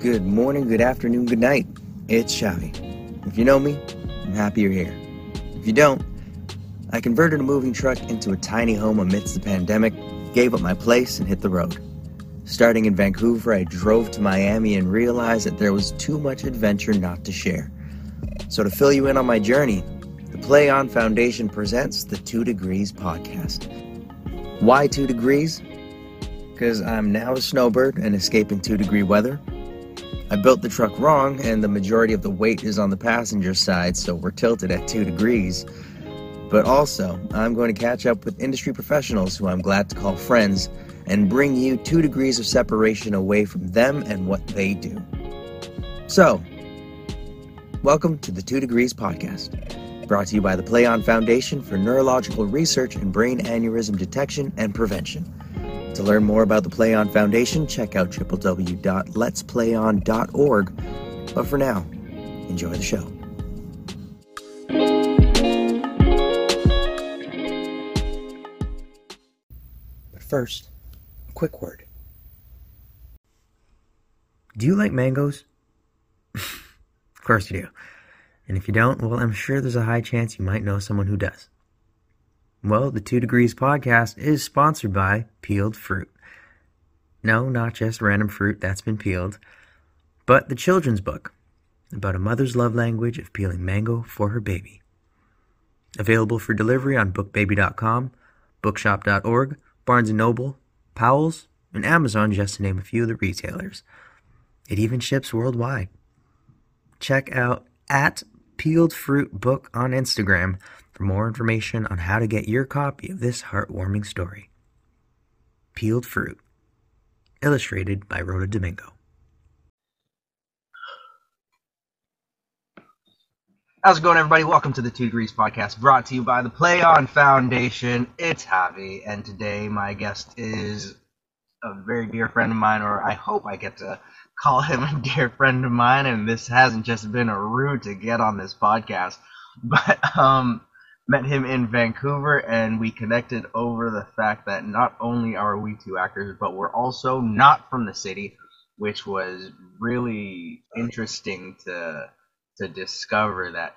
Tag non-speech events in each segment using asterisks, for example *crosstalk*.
Good morning, good afternoon, good night. It's Xavi. If you know me, I'm happy you're here. If you don't, I converted a moving truck into a tiny home amidst the pandemic, gave up my place, and hit the road. Starting in Vancouver, I drove to Miami and realized that there was too much adventure not to share. So, to fill you in on my journey, the Play On Foundation presents the Two Degrees podcast. Why two degrees? Because I'm now a snowbird and escaping two degree weather. I built the truck wrong, and the majority of the weight is on the passenger side, so we're tilted at two degrees. But also, I'm going to catch up with industry professionals who I'm glad to call friends and bring you two degrees of separation away from them and what they do. So, welcome to the Two Degrees Podcast, brought to you by the Play On Foundation for Neurological Research and Brain Aneurysm Detection and Prevention. To learn more about the Play On Foundation, check out www.letsplayon.org. But for now, enjoy the show. But first, a quick word. Do you like mangoes? *laughs* of course you do. And if you don't, well, I'm sure there's a high chance you might know someone who does. Well, the Two Degrees podcast is sponsored by Peeled Fruit. No, not just random fruit that's been peeled, but the children's book about a mother's love language of peeling mango for her baby. Available for delivery on bookbaby.com, bookshop.org, Barnes & Noble, Powell's, and Amazon, just to name a few of the retailers. It even ships worldwide. Check out at Peeled Fruit Book on Instagram for more information on how to get your copy of this heartwarming story. Peeled Fruit, illustrated by Rhoda Domingo. How's it going, everybody? Welcome to the Two Degrees Podcast, brought to you by the Play On Foundation. It's Xavi, and today my guest is a very dear friend of mine, or I hope I get to call him *laughs* a dear friend of mine, and this hasn't just been a route to get on this podcast, *laughs* but um, met him in Vancouver, and we connected over the fact that not only are we two actors, but we're also not from the city, which was really interesting to to discover that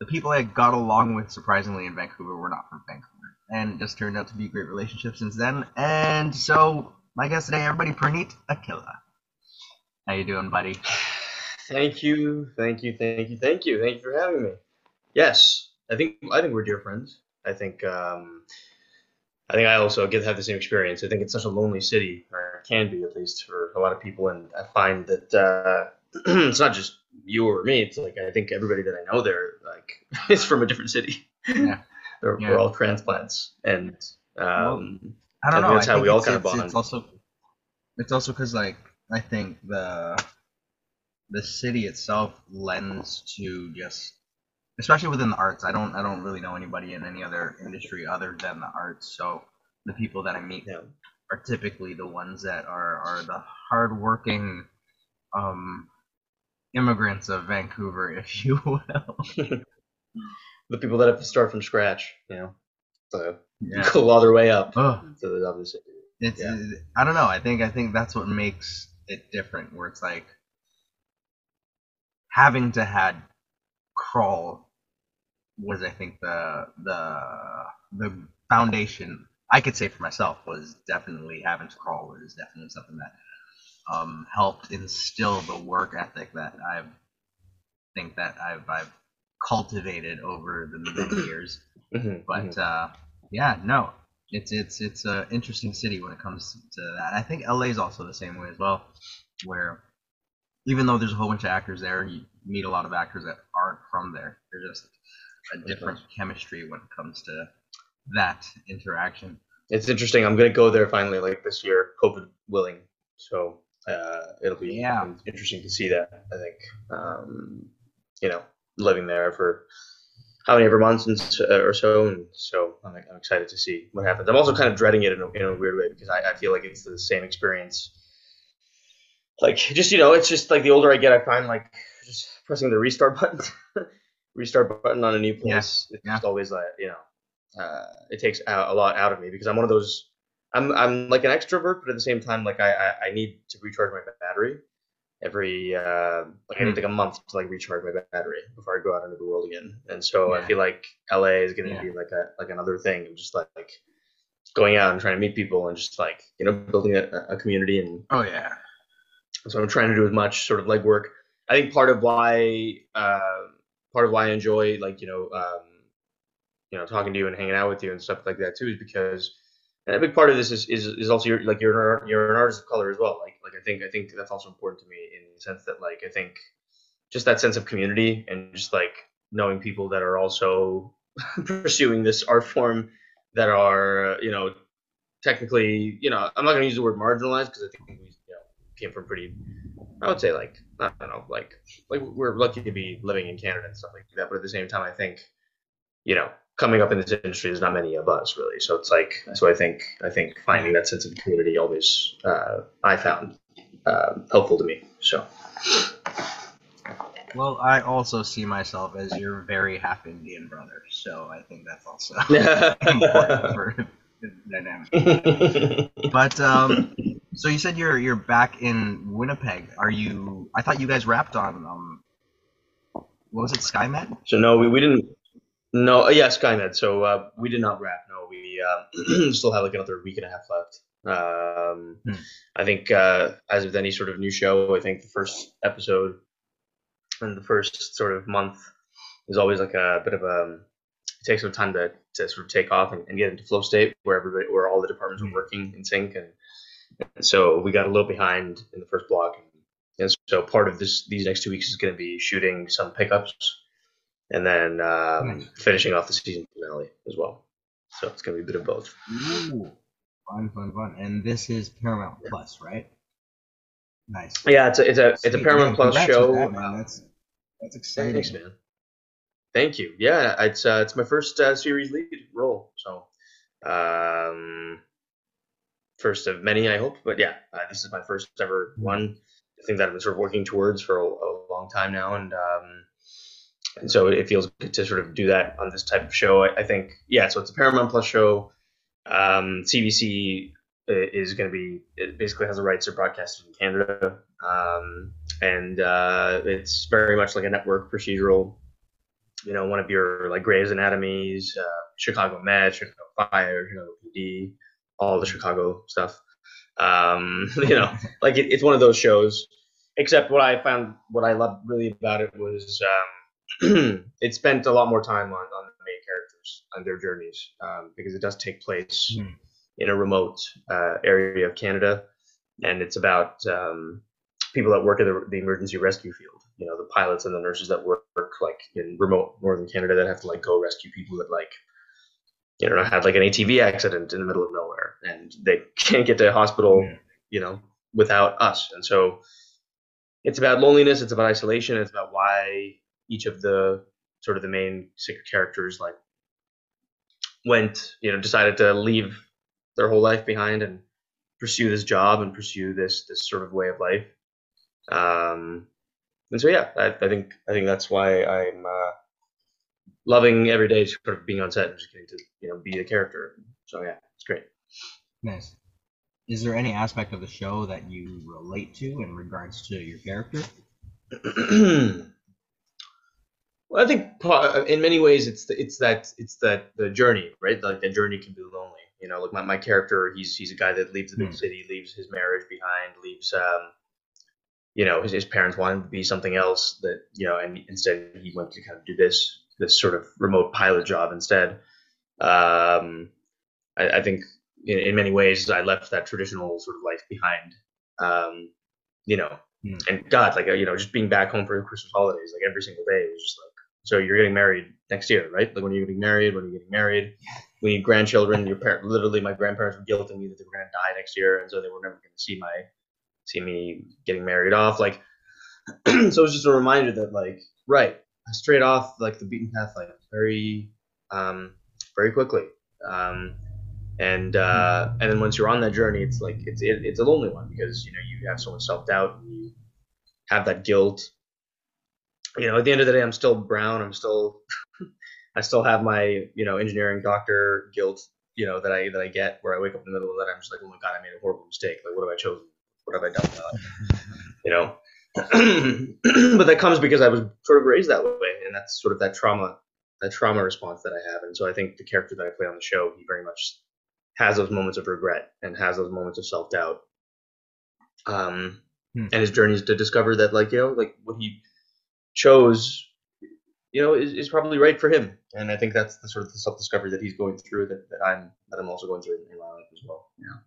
the people I got along with surprisingly in Vancouver were not from Vancouver, and it just turned out to be a great relationship since then. And so, my guest today, everybody, Praneet Akilla. How you doing, buddy? *sighs* Thank you, thank you, thank you, thank you, thank you for having me. Yes, I think I think we're dear friends. I think um, I think I also get to have the same experience. I think it's such a lonely city, or it can be at least for a lot of people, and I find that uh, *clears throat* it's not just you or me. It's like I think everybody that I know there like *laughs* is from a different city. Yeah. *laughs* They're, Yeah. We're all transplants, and um, I don't know. that's I how think we all it's, kind of bond. It's also, it's also because like I think the the city itself lends to just, especially within the arts. I don't I don't really know anybody in any other industry other than the arts. So the people that I meet yeah, are typically the ones that are are the hardworking um, immigrants of Vancouver, *laughs* if you will. the people that have to start from scratch, you know, so Yeah. claw their way up Ugh. to the top of the city. It's Yeah. I don't know. I think I think that's what makes it different. Where it's like having to had crawl was I think the the the foundation I could say for myself was definitely having to crawl was definitely something that um, helped instill the work ethic that I think that I've I've cultivated over the many *clears throat* years. Mhm, But mhm. uh, yeah, no, it's it's it's a interesting city when it comes to that. I think LA is also the same way as well, where even though there's a whole bunch of actors there, you meet a lot of actors that aren't from there. They're just a different chemistry when it comes to that interaction. It's interesting. I'm gonna go there finally, like this year, COVID willing. So uh, it'll be Yeah. interesting to see that. I think, um, you know, living there for how many ever months and, uh, or so, and so I'm, I'm excited to see what happens. I'm also kind of dreading it in a, in a weird way because I, I feel like it's the same experience. Like just you know, it's just like the older I get, I find like just pressing the restart *laughs* button, restart button on a new place. It's yeah. just always like you know, uh, it takes a, a lot out of me because I'm one of those. I'm I'm like an extrovert, but at the same time, like I I, I need to recharge my battery. every uh, like I need like a month to like recharge my battery before I go out into the world again. And so yeah. I feel like LA is gonna yeah. be like a like another thing of just like, like going out and trying to meet people and just like you know building a, a community and oh yeah. So I'm trying to do as much sort of legwork. I think part of why uh, part of why I enjoy like you know um, you know talking to you and hanging out with you and stuff like that too is because and a big part of this is is, is also you're, like you're you're an artist of color as well. Like like I think I think that's also important to me in the sense that like I think just that sense of community and just like knowing people that are also *laughs* pursuing this art form that are you know technically you know I'm not going to use the word marginalized because I think we you know came from pretty I would say like I don't know like like we're lucky to be living in Canada and stuff like that but at the same time I think you know coming up in this industry, there's not many of us really. So it's like, so I think, I think finding that sense of community always, uh, I found uh, helpful to me. So. Well, I also see myself as your very half Indian brother, so I think that's also *laughs* important for dynamic. *laughs* but um, so you said you're you're back in Winnipeg. Are you? I thought you guys wrapped on um, what was it, SkyMed? So no, we, we didn't. No, uh, yeah, SkyMed. So uh, we did not wrap. No, we uh, *clears throat* still have like another week and a half left. Um, hmm. I think uh, as with any sort of new show, I think the first episode and the first sort of month is always like a bit of a. It takes some time to, to sort of take off and, and get into flow state where everybody, where all the departments are hmm. working in sync, and, and so we got a little behind in the first block, and, so part of this these next two weeks is going to be shooting some pickups and then um, finishing off the season finale as well. So it's gonna be a bit of both. Ooh, fun, fun, fun. And this is Paramount yeah. Plus, right? Nice. Yeah, it's a it's a it's a Paramount Plus show. That, man. That's that's exciting. Thanks, man. Thank you. Yeah, it's uh, it's my first uh, series lead role, so um, first of many, I hope. But yeah, uh, this is my first ever one. I think that I've been sort of working towards for a, a long time now, and um, and so it feels good to sort of do that on this type of show. I, I think, yeah. So it's a Paramount Plus show. Um, CBC is going to be it basically has the rights to broadcast in Canada, um, and uh, it's very much like a network procedural. You know, one of your like Grey's Anatomies, uh, Chicago Med, Chicago Fire, Chicago PD, all the Chicago stuff. Um, *laughs* you know, like it, it's one of those shows. Except what I found, what I loved really about it was. Um, *clears throat* it spent a lot more time on, on the main characters and their journeys um, because it does take place mm. in a remote uh, area of Canada, and it's about um, people that work in the, the, emergency rescue field. You know, the pilots and the nurses that work, work like in remote northern Canada that have to like go rescue people that like you know had like an ATV accident in the middle of nowhere and they *laughs* can't get to a hospital. Yeah. You know, without us, and so it's about loneliness. It's about isolation. It's about why each of the sort of the main characters like went, you know, decided to leave their whole life behind and pursue this job and pursue this this sort of way of life. Um, and so yeah, I, I think I think that's why I'm uh, loving every day sort of being on set and just getting to you know be the character. So yeah, it's great. Nice. Is there any aspect of the show that you relate to in regards to your character? *clears throat* Well, I think in many ways it's the, it's that it's that the journey, right? Like the journey can be lonely. You know, like my, my character, he's he's a guy that leaves the big mm. city, leaves his marriage behind, leaves um, you know, his, his parents wanted to be something else that you know, and instead he went to kind of do this this sort of remote pilot job instead. Um, I, I think in, in many ways I left that traditional sort of life behind. Um, you know, mm. and God, like you know, just being back home for the Christmas holidays, like every single day was just like so you're getting married next year, right? Like when are you're getting married, when are you're getting married, we need grandchildren. Your parent, literally, my grandparents were guilting me that they were going to die next year, and so they were never going to see my see me getting married off. Like, *clears throat* so it was just a reminder that, like, right, Strayed off like the beaten path, like very, um, very quickly. Um, and uh, and then once you're on that journey, it's like it's it, it's a lonely one because you know you have so much self doubt, and you have that guilt, you know, at the end of the day, I'm still brown. I'm still, *laughs* I still have my, you know, engineering doctor guilt, you know, that I that I get where I wake up in the middle of the night. I'm just like, oh my god, I made a horrible mistake. Like, what have I chosen? What have I done? *laughs* you know, *clears throat* but that comes because I was sort of raised that way, and that's sort of that trauma, that trauma response that I have. And so I think the character that I play on the show, he very much has those moments of regret and has those moments of self doubt. Um, Hmm. and his journey is to discover that, like you know, like what he chose, you know, is, is probably right for him. And I think that's the sort of the self discovery that he's going through that, that I'm that I'm also going through in my life as well. Yeah.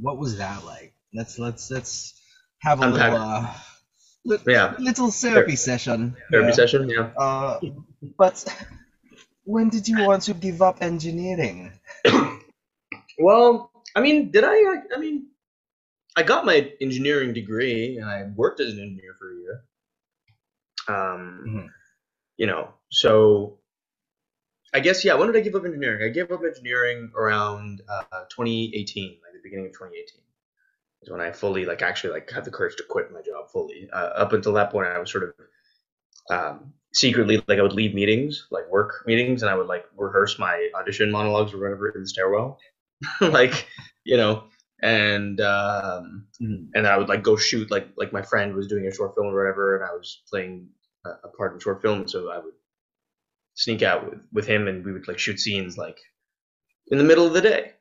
What was that like? Let's let's let's have a Unpack. little uh, li- Yeah. little therapy session. Therapy Yeah. session. Yeah. Uh, but when did you want to give up engineering? *coughs* Well, I mean, did I? I mean, I got my engineering degree and I worked as an engineer for a year. Um, Mhm. you know, so I guess yeah. When did I give up engineering? I gave up engineering around uh, 2018, like the beginning of 2018. Is when I fully like actually like had the courage to quit my job fully. Uh, up until that point, I was sort of um, secretly like I would leave meetings, like work meetings, and I would like rehearse my audition monologues or whatever in the stairwell, *laughs* like you know, and um, Mhm. and I would like go shoot like like my friend was doing a short film or whatever, and I was playing a, a part in a short film, so I would sneak out with, with him, and we would like shoot scenes like in the middle of the day,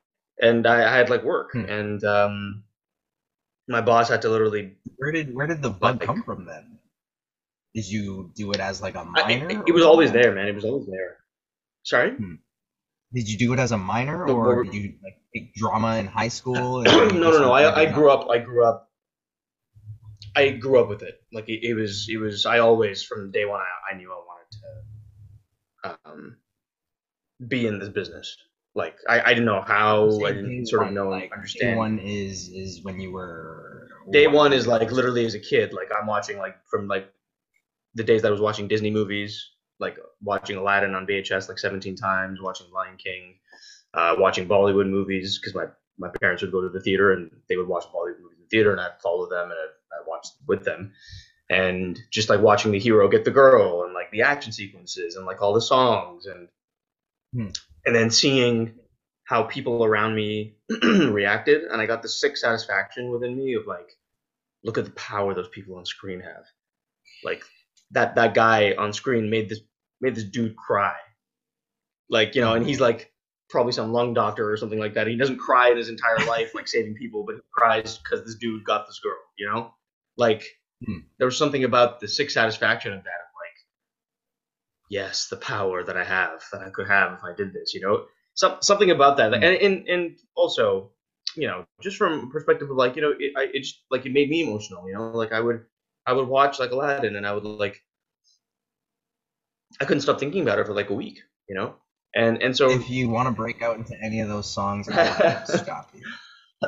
and I, I had like work, Hmm. and um, my boss had to literally. Where did where did the bug Like- come from then? Did you do it as like a minor? it, it was always there, man. It was always there. Sorry. Did you do it as a minor, No, or or- did you like take drama in high school? *clears throat* no, no, no. I, I grew up. I grew up. I grew up with it. Like it, it was. It was. I always, from day one, I, I knew I wanted to um, be in this business. Like I, I didn't know how. I didn't sort of know like, understand. Day one is is when you were. Day one is like literally as a kid. Like I'm watching like from like the days that I was watching Disney movies, like watching Aladdin on VHS like 17 times, watching Lion King, uh, watching Bollywood movies because my my parents would go to the theater and they would watch Bollywood movies in the theater and I'd follow them and I'd, I'd watch with them. And just like watching the hero get the girl and like the action sequences and like all the songs and Hmm. and then seeing how people around me *clears throat* reacted and I got the sick satisfaction within me of like look at the power those people on screen have. Like that that guy on screen made this made this dude cry. Like, you know, and he's like probably some lung doctor or something like that. He doesn't cry in his entire life like saving people, but he cries because this dude got this girl, you know? Like Hmm. there was something about the sick satisfaction of that yes, the power that I have that I could have if I did this, you know? Some, something about that. And, and and also, you know, just from perspective of like, you know, it, I, it just like it made me emotional, you know? Like I would I would watch like Aladdin and I would like I couldn't stop thinking about it for like a week, you know? And and so If you want to break out into any of those songs, stop you. *laughs*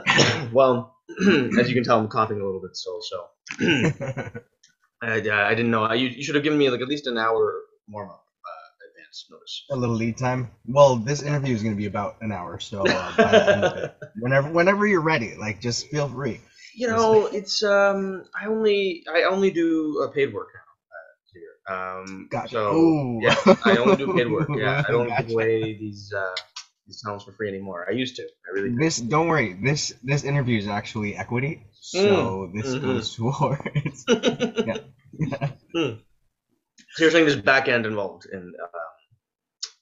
*laughs* well, *clears throat* as you can tell I'm coughing a little bit still, so *clears throat* *laughs* I, I didn't know. I, you, you should have given me like at least an hour warm up uh, advance notice. a little lead time. Well, this interview is going to be about an hour, so uh, by the end of it, *laughs* whenever whenever you're ready, like just feel free. You know, it's um I only I only do uh, paid work now uh, here. Um Gotcha. so Ooh. yeah, I only do paid work. Yeah, I don't *laughs* Gotcha. give away these uh these tunnels for free anymore. I used to. I really did. This don't worry. This this interview is actually equity, so this mhm. goes *laughs* towards. Hmm. So you're saying there's back end involved in uh,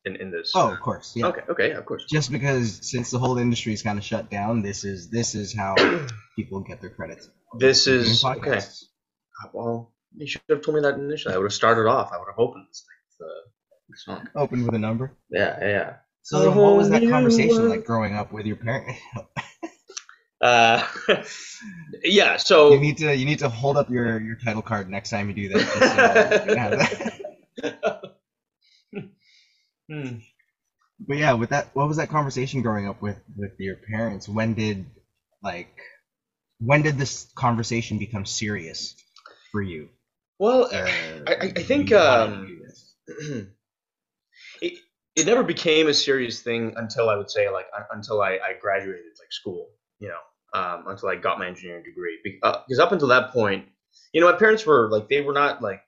in in this? Oh, uh, of course, yeah. Okay. Okay. Yeah, of course. Just because since the whole industry is kind of shut down, this is this is how *clears throat* people get their credits. This is okay. Well, you should have told me that initially. I would have started off. I would have opened this thing. The song. Open with a number. Yeah. Yeah. So what was that conversation like growing up with your parents? *laughs* Uh, *laughs* yeah. So you need to you need to hold up your, your title card next time you do that. just so *laughs* you can have that. Hmm. But yeah, with that, what was that conversation growing up with with your parents? When did like when did this conversation become serious for you? Well, Uh, I, I- think you wanted to um, *clears throat* it, it never became a serious thing until I would say like until I, I graduated like school, you know, um, until I got my engineering degree. Because up until that point, you know, my parents were like they were not like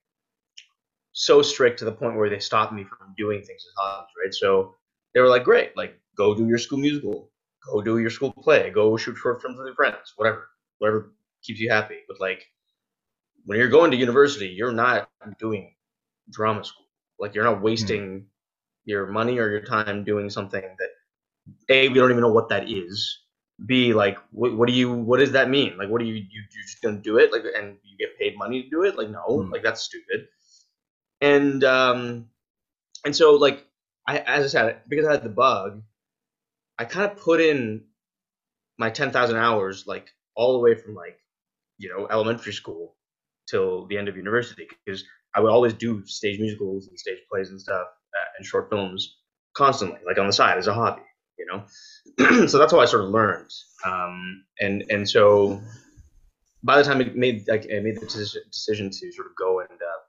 so strict to the point where they stopped me from doing things as hobbies, right? So they were like, great, like go do your school musical, go do your school play, go shoot short films with your friends, whatever, whatever keeps you happy. But like when you're going to university, you're not doing drama school. Like you're not wasting your money or your time doing something that a we don't even know what that is. B like what, what do you what does that mean? Like what do you you you're just gonna do it like and you get paid money to do it? Like no, Mm. like that's stupid. And um and so like I as I said because I had the bug, I kind of put in my ten thousand hours like all the way from like you know elementary school till the end of university because I would always do stage musicals and stage plays and stuff uh, and short films constantly, like on the side as a hobby, you know. *clears throat* so that's how I sort of learned, um, and and so by the time I made like I made the decision, to sort of go and uh,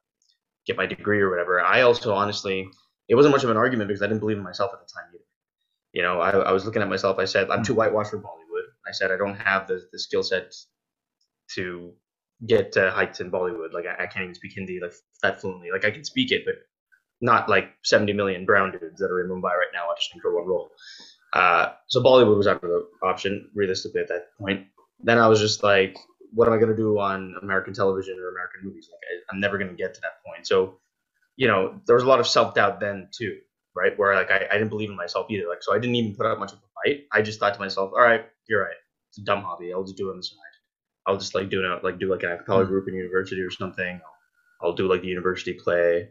get my degree or whatever, I also honestly it wasn't much of an argument because I didn't believe in myself at the time either. You know, I, I was looking at myself. I said I'm too whitewashed for Bollywood. I said I don't have the the skill set to get uh, hiked in Bollywood. Like I, I can't even speak Hindi like that fluently. Like I can speak it, but not like 70 million brown dudes that are in Mumbai right now auditioning for one role. Uh, so Bollywood was out of the option realistically at that point. Then I was just like, what am I going to do on American television or American movies? Like I, I'm never going to get to that point. So, you know, there was a lot of self doubt then too, right? Where like I, I didn't believe in myself either. Like so I didn't even put up much of a fight. I just thought to myself, all right, you're right. It's a dumb hobby. I'll just do it on the side. I'll just like do it like do like an acapella Mm. group in university or something. I'll, I'll do like the university play,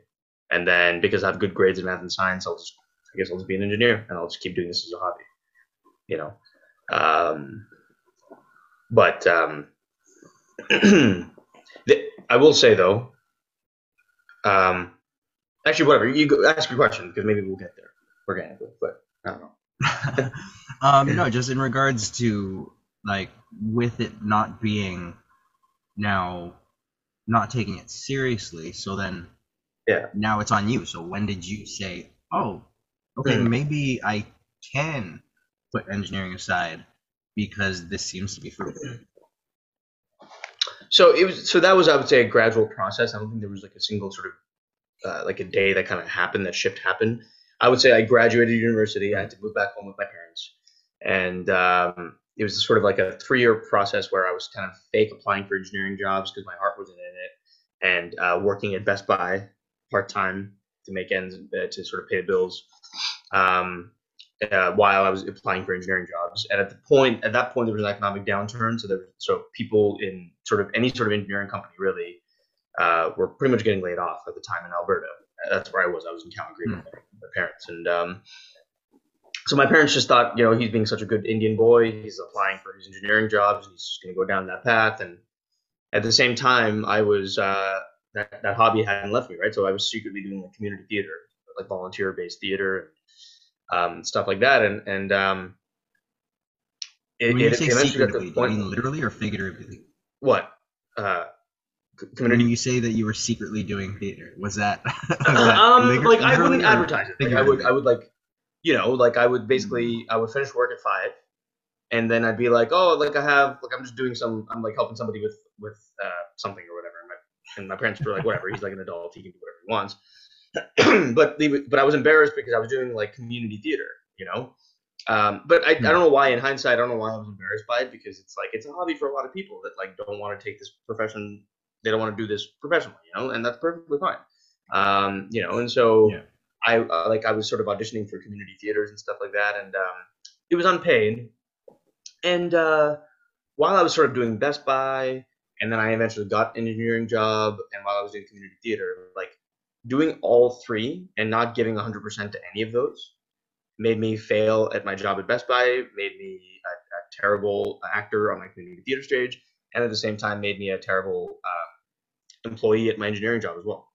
and then because I have good grades in math and science, I'll just I guess I'll just be an engineer and I'll just keep doing this as a hobby, you know. Um, but um, *clears throat* the, I will say though, um, actually, whatever you go, ask your question because maybe we'll get there organically, but I don't know. *laughs* um, no, just in regards to like with it not being now not taking it seriously, so then Yeah. now it's on you. So when did you say, oh, okay, Hmm. maybe I can put engineering aside because this seems to be fruitful? So it was so that was I would say a gradual process. I don't think there was like a single sort of uh, like a day that kind of happened that shift happened. I would say I graduated university. I had to move back home with my parents, and um, it was sort of like a three-year process where I was kind of fake applying for engineering jobs because my heart wasn't in it, and uh, working at Best Buy part time to make ends uh, to sort of pay the bills. Um, uh, while I was applying for engineering jobs. And at the point, at that point, there was an economic downturn. So there, so people in sort of any sort of engineering company really uh, were pretty much getting laid off at the time in Alberta. That's where I was. I was in Calgary with my, my parents, and um, so my parents just thought, you know, he's being such a good Indian boy. He's applying for his engineering jobs. And he's just going to go down that path. And at the same time, I was uh, that that hobby hadn't left me, right? So I was secretly doing like community theater, like volunteer based theater um, stuff like that. And and um, it, when you it say eventually got to secretly, do you mean literally or figuratively? What? Uh, c- When community. you say that you were secretly doing theater, was that? *laughs* was that um, like I wouldn't advertise it. Like I would. I would like, you know, like I would basically, I would finish work at five, and then I'd be like, oh, like I have, like I'm just doing some, I'm like helping somebody with with uh, something or. And my, parents were like, whatever, he's like an adult, he can do whatever he wants. *clears throat* but the, but I was embarrassed because I was doing like community theater, you know. Um, but I, I don't know why in hindsight I don't know why I was embarrassed by it because it's like it's a hobby for a lot of people that like don't want to take this profession they don't want to do this professionally you know and that's perfectly fine um, you know and so Yeah. I uh, like I was sort of auditioning for community theaters and stuff like that and um, it was unpaid and uh, while I was sort of doing Best Buy and then I eventually got an engineering job and while I was doing community theater like doing all three and not giving 100% to any of those made me fail at my job at Best Buy, made me a, a terrible actor on my community theater stage, and at the same time made me a terrible uh, employee at my engineering job as well.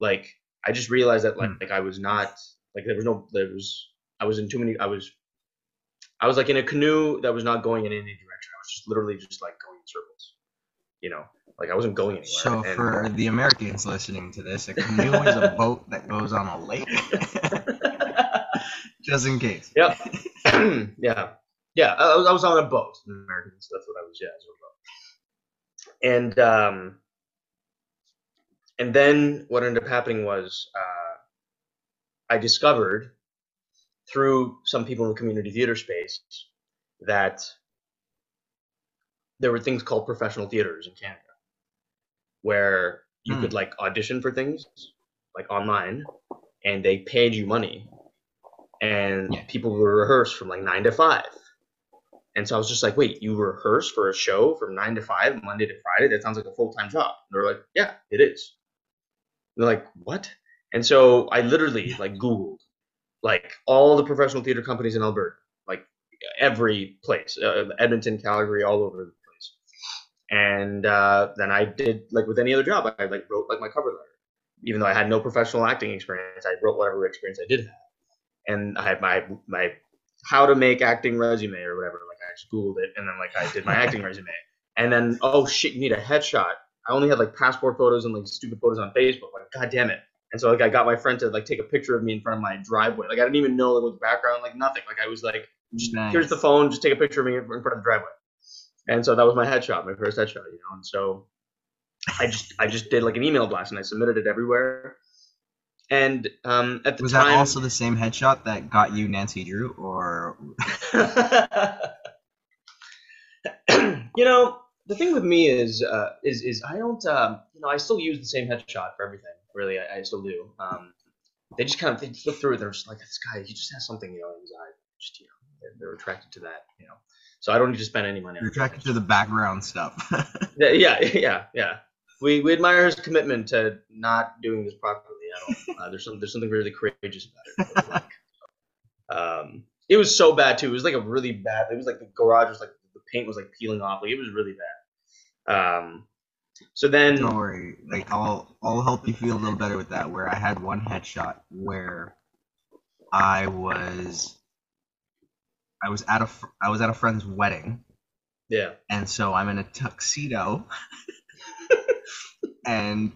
Like I just realized that like, Hmm. like I was not like there was no there was I was in too many I was I was like in a canoe that was not going in any direction. I was just literally just like going. You know, like I wasn't going anywhere. So and- for the Americans listening to this, a canoe is a boat that goes on a lake. *laughs* Just in case. Yep. *clears throat* yeah. Yeah. I, was- I was on a boat Americans. That's what I was. Yeah. I was on a boat. And um, and then what ended up happening was uh, I discovered through some people in the community theater space that there were things called professional theaters in Canada, where you Hmm. could like audition for things like online, and they paid you money, and Yeah. people would rehearse from like nine to five. And so I was just like, wait, you rehearse for a show from nine to five, Monday to Friday? That sounds like a full time job. And they're like, yeah, it is. And they're like, what? And so I literally like Googled like all the professional theater companies in Alberta, like every place, uh, Edmonton, Calgary, all over. And uh, then I did like with any other job, I like wrote like my cover letter, even though I had no professional acting experience. I wrote whatever experience I did have, and I had my my how to make acting resume or whatever. Like I just googled it, and then like I did my acting *laughs* resume, and then oh shit, you need a headshot. I only had like passport photos and like stupid photos on Facebook. Like god damn it. And so like I got my friend to like take a picture of me in front of my driveway. Like I didn't even know like what the background, like nothing. Like I was like, just, Nice. here's the phone, just take a picture of me in front of the driveway. And so that was my headshot, my first headshot, you know. And so I just I just did like an email blast and I submitted it everywhere. And um, at the Was time, that also the same headshot that got you Nancy Drew, or *laughs* you know, the thing with me is, uh, is, is I don't, um, you know, I still use the same headshot for everything. Really, I, I still do. Um, they just kind of they flip through. They're just like, this guy, he just has something, you know, in his eye. Just you know, they're, they're attracted to that, you know. So I don't need to spend any money. you're attracted to the background stuff? *laughs* Yeah, yeah, yeah, yeah. We we admire his commitment to not doing this properly at all. Uh, there's some there's something really courageous about it. like. um, it was so bad too. It was like a really bad. It was like the garage was like the paint was like peeling off. Like it was really bad. Um, so then Don't worry, like I'll I'll help you feel a little better with that. Where I had one headshot where I was I was at a I was at a friend's wedding, yeah, and so I'm in a tuxedo, *laughs* and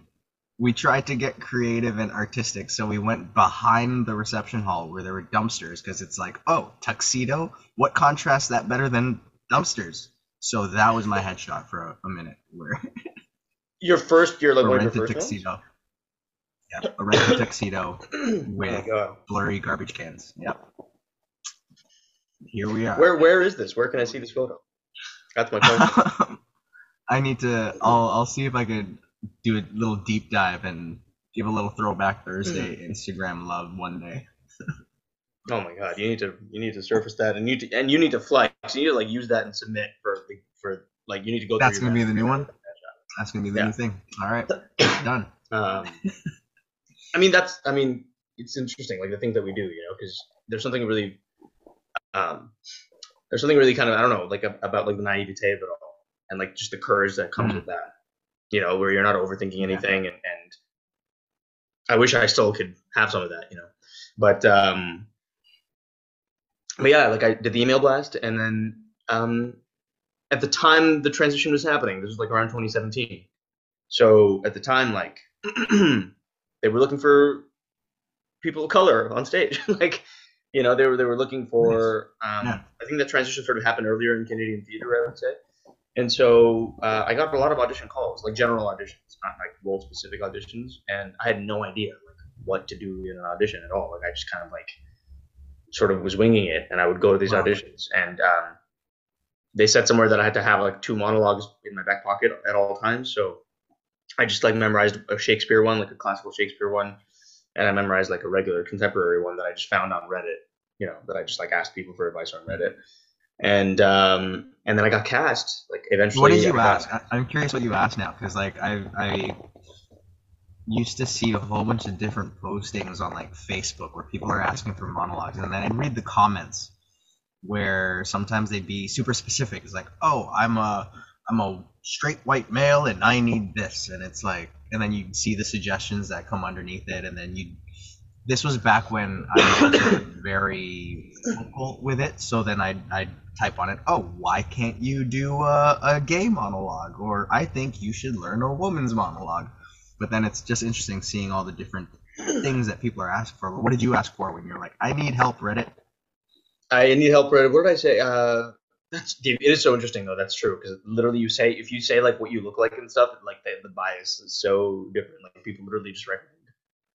we tried to get creative and artistic. So we went behind the reception hall where there were dumpsters because it's like, oh, tuxedo. What contrasts that better than dumpsters? So that was my *laughs* headshot for a, a minute. Where *laughs* your first year, like a one of your rented first tuxedo. Yeah, a rented tuxedo, *coughs* oh with- blurry garbage cans. Yep. Here we are. where where is this? Where can I see this photo? That's my question. *laughs* I need to. I'll. I'll see if I could do a little deep dive and give a little throwback Thursday Mm-hmm. Instagram love one day. Oh my god, you need to you need to surface that and you to, and you need to flex. You need to like use that and submit for the for like you need to go. That's gonna be the new one? That's gonna be the Yeah. new thing. All right, *coughs* done. Um, I mean that's I mean it's interesting like the things that we do you know because there's something really um there's something really kind of I don't know like a, about like the naivete of it all and like just the courage that comes Mhm. with that you know where you're not overthinking anything and and I wish I still could have some of that you know but um but yeah like I did the email blast and then um at the time the transition was happening this was like around 2017 so at the time like *clears throat* they were looking for people of color on stage *laughs* like you know they were they were looking for um, Yeah. i think the transition sort of happened earlier in canadian theater i would say. And so uh, i got a lot of audition calls like general auditions not like role specific auditions. And i had no idea like what to do in an audition at all. Like i just kind of like sort of was winging it and i would go to these Wow. auditions. And um, they said somewhere that i had to have like two monologues in my back pocket at all times. So I just like memorized a Shakespeare one, like a classical Shakespeare one, and I memorized like a regular contemporary one that I just found on Reddit. You know, that I just like asked people for advice on Reddit, and um, and then I got cast. Like eventually, What did you ask? I, I'm curious what you asked now, because like I I used to see a whole bunch of different postings on like Facebook where people are asking for monologues, and then I'd read the comments where sometimes they'd be super specific. It's like, oh, I'm a I'm a straight white male and I need this, and it's like, and then you see the suggestions that come underneath it, and then you. This was back when I was *coughs* very vocal with it, so then I'd, I'd type on it, oh, why can't you do a, a gay monologue? Or I think you should learn a woman's monologue. But then it's just interesting seeing all the different things that people are asking for. But what did you ask for when you're like, I need help, Reddit? I need help, Reddit. What did I say? Uh, that's it is so interesting though. That's true because literally you say if you say like what you look like and stuff, like the, the bias is so different. Like people literally just recommend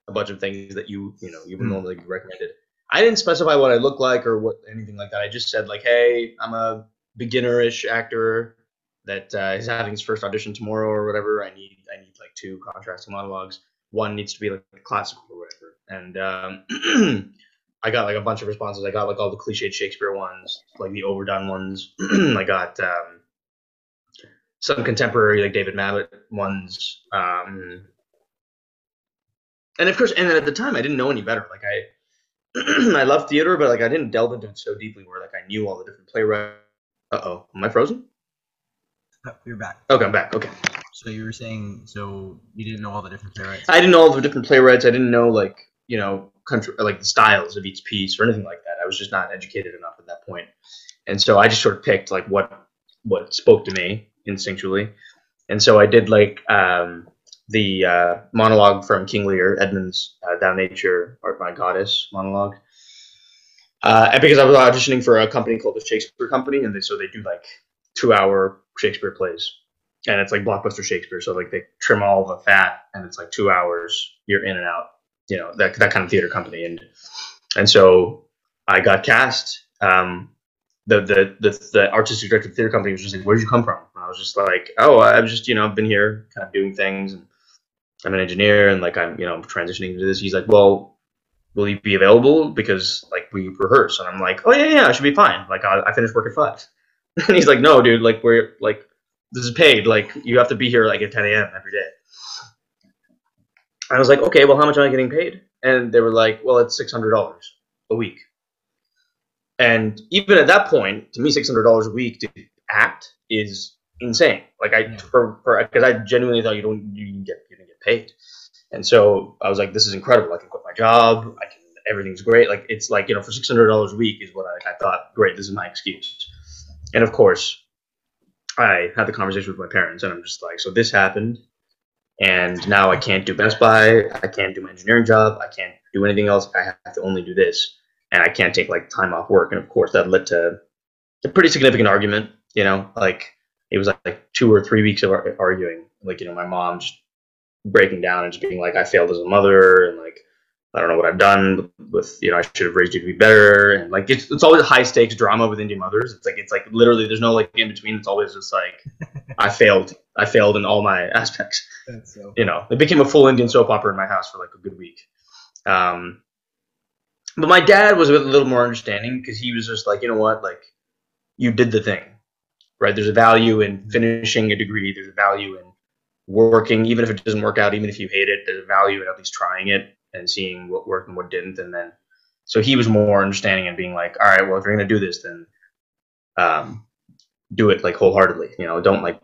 a bunch of things that you you know you would Hmm. normally be recommended. I didn't specify what I look like or what anything like that. I just said like, hey, I'm a beginner-ish actor. that uh, is having his first audition tomorrow or whatever. I need I need like two contrasting monologues. One needs to be like classical or whatever. And um, *clears throat* I got like a bunch of responses. I got like all the cliched Shakespeare ones, like the overdone ones. *clears throat* I got um, some contemporary like David Mamet ones. Um, and of course, and at the time I didn't know any better. Like I, *clears throat* I love theater, but like I didn't delve into it so deeply where like I knew all the different playwrights. Uh oh, am I frozen? Oh, you're back. Okay, I'm back. Okay. So you were saying, so you didn't know all the different playwrights. I didn't know all the different playwrights. I didn't know like you know country like the styles of each piece or anything like that. I was just not educated enough at that point, and so I just sort of picked like what what spoke to me instinctually, and so I did like um, the uh, monologue from King Lear, Edmund's uh, "Thou Nature Art My Goddess" monologue. Uh, and because I was auditioning for a company called the Shakespeare Company, and they, so they do like two-hour Shakespeare plays, and it's like blockbuster Shakespeare. So like they trim all the fat, and it's like two hours. You're in and out. You know that that kind of theater company, and and so I got cast. Um, the, the the the artistic director of the theater company was just like, "Where did you come from?" And I was just like, "Oh, I've just you know I've been here, kind of doing things, and I'm an engineer, and like I'm you know transitioning into this." He's like, "Well, will you be available? Because like we rehearse." And I'm like, "Oh yeah, yeah, I should be fine. Like I, I finished work at five. *laughs* And he's like, "No, dude, like we're like this is paid. Like you have to be here like at 10 a.m. every day." I was like, "Okay, well, how much am I getting paid?" And they were like, "Well, it's six hundred dollars a week." And even at that point, to me, six hundred dollars a week to act is insane. Like I, Yeah. for because I genuinely thought you don't you can get you can get paid, and so I was like, this is incredible. I can quit my job. I can everything's great. Like it's like you know for six hundred dollars a week is what I, I thought. Great, this is my excuse. And of course, I had the conversation with my parents, and I'm just like, so this happened, and now I can't do Best Buy. I can't do my engineering job. I can't do anything else. I have to only do this, and I can't take like time off work. And of course, that led to a pretty significant argument. You know, like it was like, like two or three weeks of arguing. Like you know, my mom just breaking down and just being like, I failed as a mother, and like I don't know what I've done with you know I should have raised you to be better, and like it's it's always high stakes drama with Indian mothers. It's like it's like literally there's no like in between. It's always just like *laughs* I failed. I failed in all my aspects so. you know, it became a full Indian soap opera in my house for like a good week. Um, but my dad was a little more understanding because he was just like, you know what, like you did the thing, right? There's a value in finishing a degree. There's a value in working, even if it doesn't work out, even if you hate it. There's a value in at least trying it and seeing what worked and what didn't. And then, so he was more understanding and being like, all right, well, if you're gonna do this, then um, do it like wholeheartedly. You know, don't like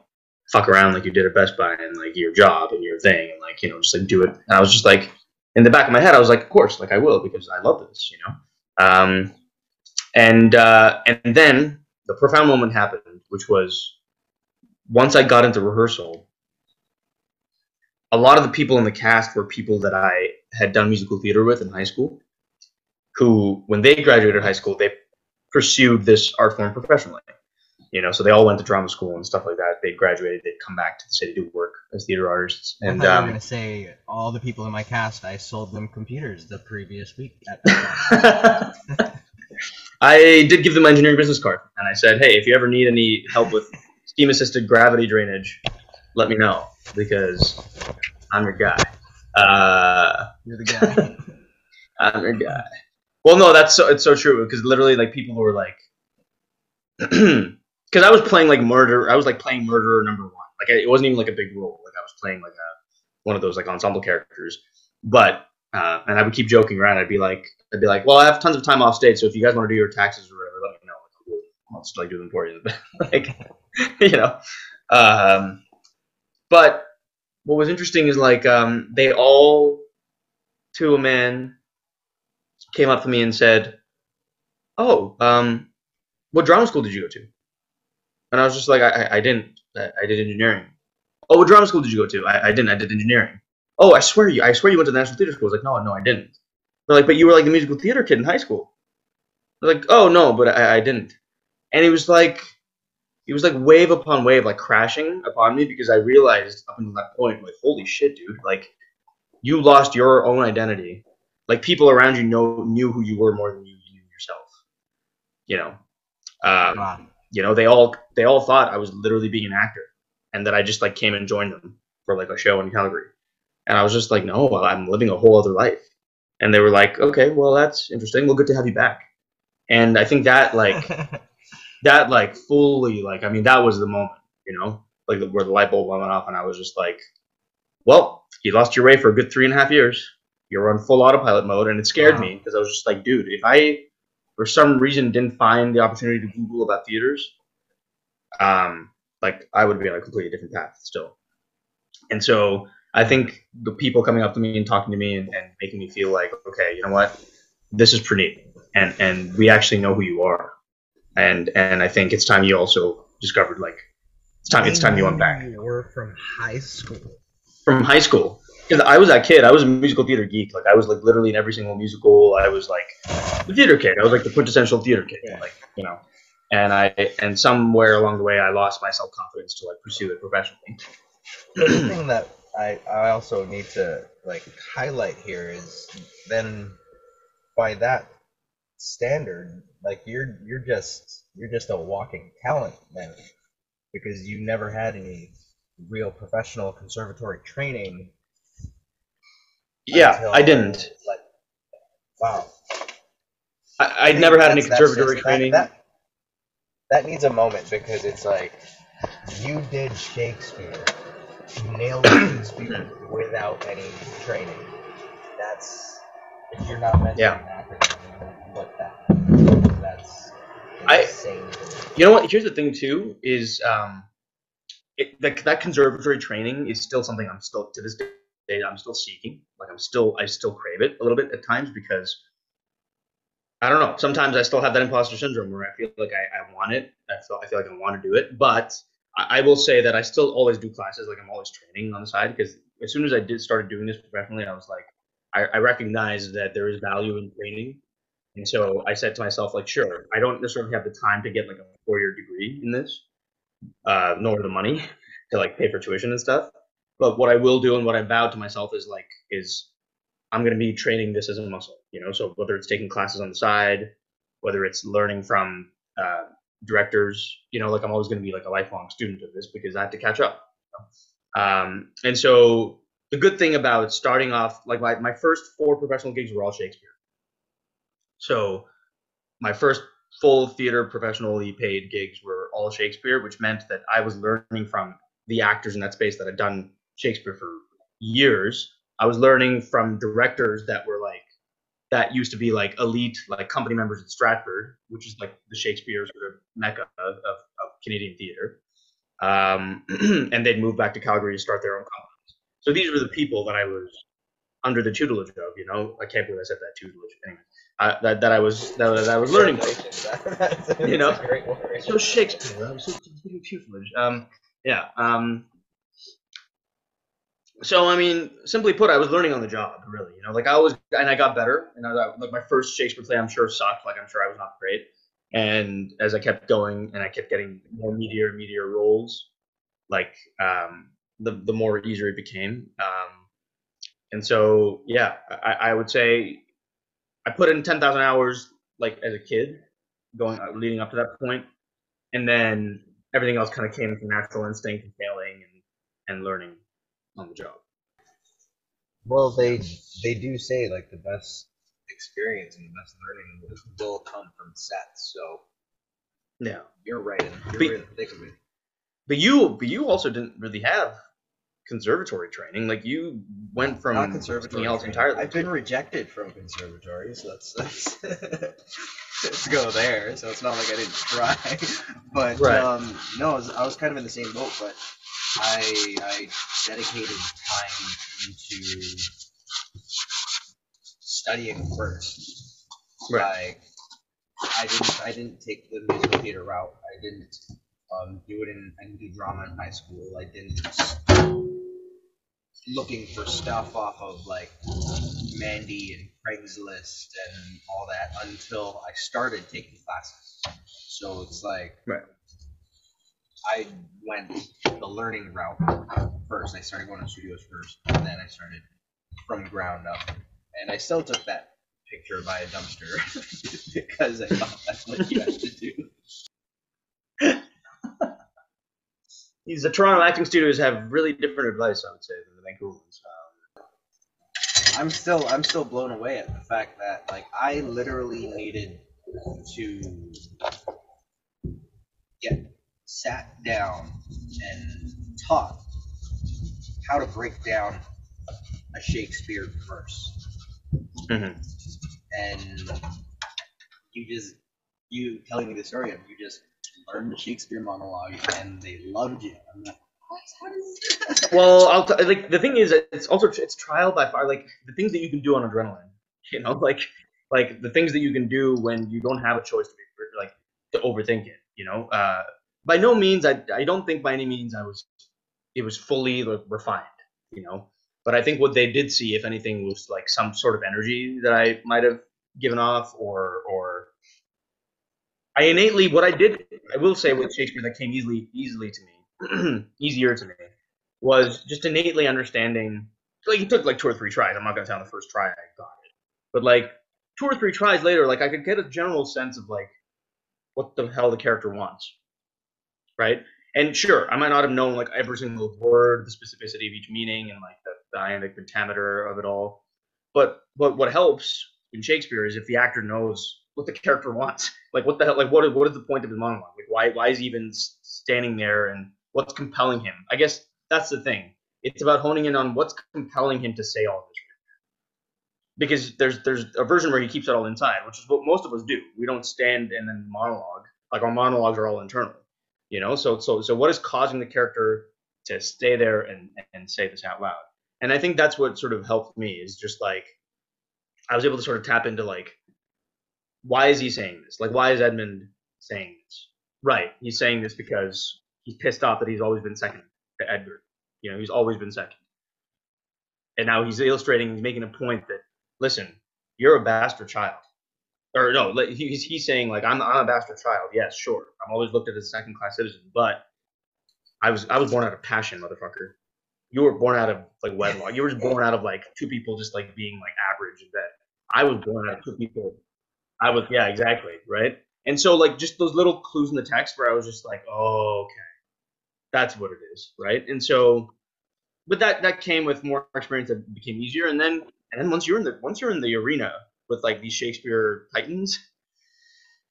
fuck around like you did at Best Buy and like your job and your thing and like you know just like do it. And I was just like in the back of my head, I was like, of course, like I will because I love this, you know. Um, and uh, and then the profound moment happened, which was once I got into rehearsal. A lot of the people in the cast were people that I had done musical theater with in high school, who, when they graduated high school, they pursued this art form professionally you know, so they all went to drama school and stuff like that. They graduated, they'd come back to the city to work as theater artists. And I am um, gonna say all the people in my cast. I sold them computers the previous week. At *laughs* I did give them my engineering business card, and I said, hey, if you ever need any help with steam assisted gravity drainage, let me know because I'm your guy. Uh, You're the guy. *laughs* I'm your guy. Well, no, that's so it's so true because literally, like people were like, *clears throat* because I was playing like murder. I was like playing murderer number one. Like I, it wasn't even like a big role. Like I was playing like a one of those like ensemble characters. But uh, and I would keep joking around. I'd be like, I'd be like, well, I have tons of time off state, so if you guys want to do your taxes or whatever, let me know. Like. I'll just like do them for you. *laughs* like, *laughs* you know. Um, but what was interesting is like um, they all, to a man, came up to me and said, "Oh, um, what drama school did you go to?" And I was just like, "I, I, didn't. I, I did engineering." Oh, what drama school did you go to? I, I didn't. I did engineering. Oh, I swear you. I swear you went to the National Theater School. I was like, no, no, I didn't. They're like, but you were like the musical theater kid in high school. I was like, oh no, but I, I didn't. And it was like, it was like wave upon wave, like crashing upon me because I realized up until that point, like, holy shit, dude, like, you lost your own identity. Like people around you know knew who you were more than you knew yourself. You know. Um, Wow. You know, they all they all thought I was literally being an actor, and that I just like came and joined them for like a show in Calgary, and I was just like, no, I'm living a whole other life, and they were like, okay, well that's interesting. Well, good to have you back, and I think that like *laughs* that like fully like I mean that was the moment, you know, like where the light bulb went off, and I was just like, well, you lost your way for a good three and a half years. You're on full autopilot mode, and it scared Wow. me because I was just like, dude, if I for some reason didn't find the opportunity to Google about theaters, um, like I would be on a completely different path still. And so I think the people coming up to me and talking to me and, and making me feel like, okay, you know what, this is Praneet, and and we actually know who you are, and and I think it's time you also discovered like it's time it's time you went back You were from high school. from high school because I was that kid. I was a musical theater geek. Like I was like literally in every single musical. I was like the theater kid. I was like the quintessential theater kid. Yeah. Like you know, and I and somewhere along the way I lost my self confidence to like pursue it professionally. the thing that I, I also need to like highlight here is then by that standard, like you're you're just you're just a walking talent then because you never had any real professional conservatory training. Yeah, I didn't. Like, wow. I, I'd never had any conservatory just- training. That, that needs a moment because it's like you did Shakespeare, you nailed *clears throat* Shakespeare without any training. That's if you're not meant Yeah. to be an actor, but that that's I- You know what? Here's the thing too: is um, it, that that conservatory training is still something I'm still to this day I'm still seeking. Like I'm still I still crave it a little bit at times because I don't know. Sometimes I still have that imposter syndrome where I feel like I, I want it. I feel I feel like I want to do it, but I, I will say that I still always do classes. Like I'm always training on the side because as soon as I did started doing this professionally, I was like, I, I recognize that there is value in training. And so I said to myself, like, sure, I don't necessarily have the time to get like a four-year degree in this, uh, nor the money to like pay for tuition and stuff. But what I will do and what I vowed to myself is like, is I'm gonna be training this as a muscle, you know. So whether it's taking classes on the side, whether it's learning from uh, directors, you know, like I'm always gonna be like a lifelong student of this because I have to catch up. you know? Um, and so the good thing about starting off, like my, my first four professional gigs were all Shakespeare. So my first full theater professionally paid gigs were all Shakespeare, which meant that I was learning from the actors in that space that had done Shakespeare for years. I was learning from directors that were like that used to be like elite, like company members at Stratford, which is like the Shakespeare sort of mecca of, of, of Canadian theater. Um, *clears throat* and they'd move back to Calgary to start their own companies. So these were the people that I was under the tutelage of. You know, I can't believe I said that tutelage. Anyway, uh, that that I was that, that I was learning from. *laughs* *laughs* You know? So Shakespeare, I'm so tutelage. Um, yeah. Um, so I mean, simply put, I was learning on the job, really. You know, like I was, and I got better. And I like my first Shakespeare play, I'm sure sucked. Like I'm sure I was not great. And as I kept going, and I kept getting more meteor meteor roles, like um, the the more easier it became. Um, and so, yeah, I, I would say I put in ten thousand hours, like as a kid, going uh, leading up to that point, and then everything else kind of came from natural instinct and failing and and learning on the job. Well, they they do say like the best experience and the best learning will, will come from sets. So Yeah, you're right. You're But- right in the thick of it. but you but you also didn't really have conservatory training. Like you went from Not something conservatory else training. entirely. I've been rejected from conservatories. That's, that's *laughs* let's go there. So it's not like I didn't try. *laughs* But Right. um, no, I was, I was kind of in the same boat. But I I dedicated time into studying first. Right. Like I didn't I didn't take the musical theater route. I didn't um, do it in I didn't do drama in high school. I didn't looking for stuff off of like Mandy and Craigslist and all that until I started taking classes. So it's like Right. I went the learning route first. I started going to studios first, and then I started from ground up. And I still took that picture by a dumpster *laughs* because I thought that's what you have to do. The Toronto acting studios have really different advice, I would say, than the Vancouver ones. Um, I'm still I'm still blown away at the fact that like I literally needed to get sat down and taught how to break down a Shakespeare verse. mhm. And you just you telling me the story of you just learned the Shakespeare monologue and they loved you. I'm like? Well, I'll t- like the thing is, it's also it's trial by fire. Like the things that you can do on adrenaline, you know, *laughs* like like the things that you can do when you don't have a choice to be like to overthink it. You know, uh, by no means I I don't think by any means I was it was fully like, refined. You know, but I think what they did see, if anything, was like some sort of energy that I might have given off, or or I innately what I did. I will say with Shakespeare that came easily easily to me, *clears throat* easier to me, was just innately understanding. Like it took like two or three tries. I'm not gonna say on the first try I got it, but like two or three tries later, like I could get a general sense of like what the hell the character wants, right? And sure, I might not have known like every single word, the specificity of each meaning, and like the, the iambic pentameter of it all. But but what helps in Shakespeare is if the actor knows what the character wants. Like what the hell? Like what what is the point of his monologue? Like why why is he even standing there and what's compelling him? I guess that's the thing. It's about honing in on what's compelling him to say all this. Because there's there's a version where he keeps it all inside, which is what most of us do. We don't stand and then monologue. Like our monologues are all internal. You know, so so so what is causing the character to stay there and and say this out loud? And I think that's what sort of helped me is just like I was able to sort of tap into like why is he saying this? Like why is Edmund saying this? Right, he's saying this because he's pissed off that he's always been second to Edgar. You know, he's always been second. And now he's illustrating, he's making a point that listen, you're a bastard child. Or no, he's, he's saying like I'm, I'm a bastard child. Yes, sure. I'm always looked at as a second class citizen, but I was I was born out of passion, motherfucker. You were born out of like wedlock. You were born out of like two people just like being like average in bed. I was born out of two people. I was yeah, exactly, right? And so like just those little clues in the text where I was just like, oh, okay, that's what it is, right? And so, but that that came with more experience that became easier, and then and then once you're in the once you're in the arena with like these Shakespeare titans,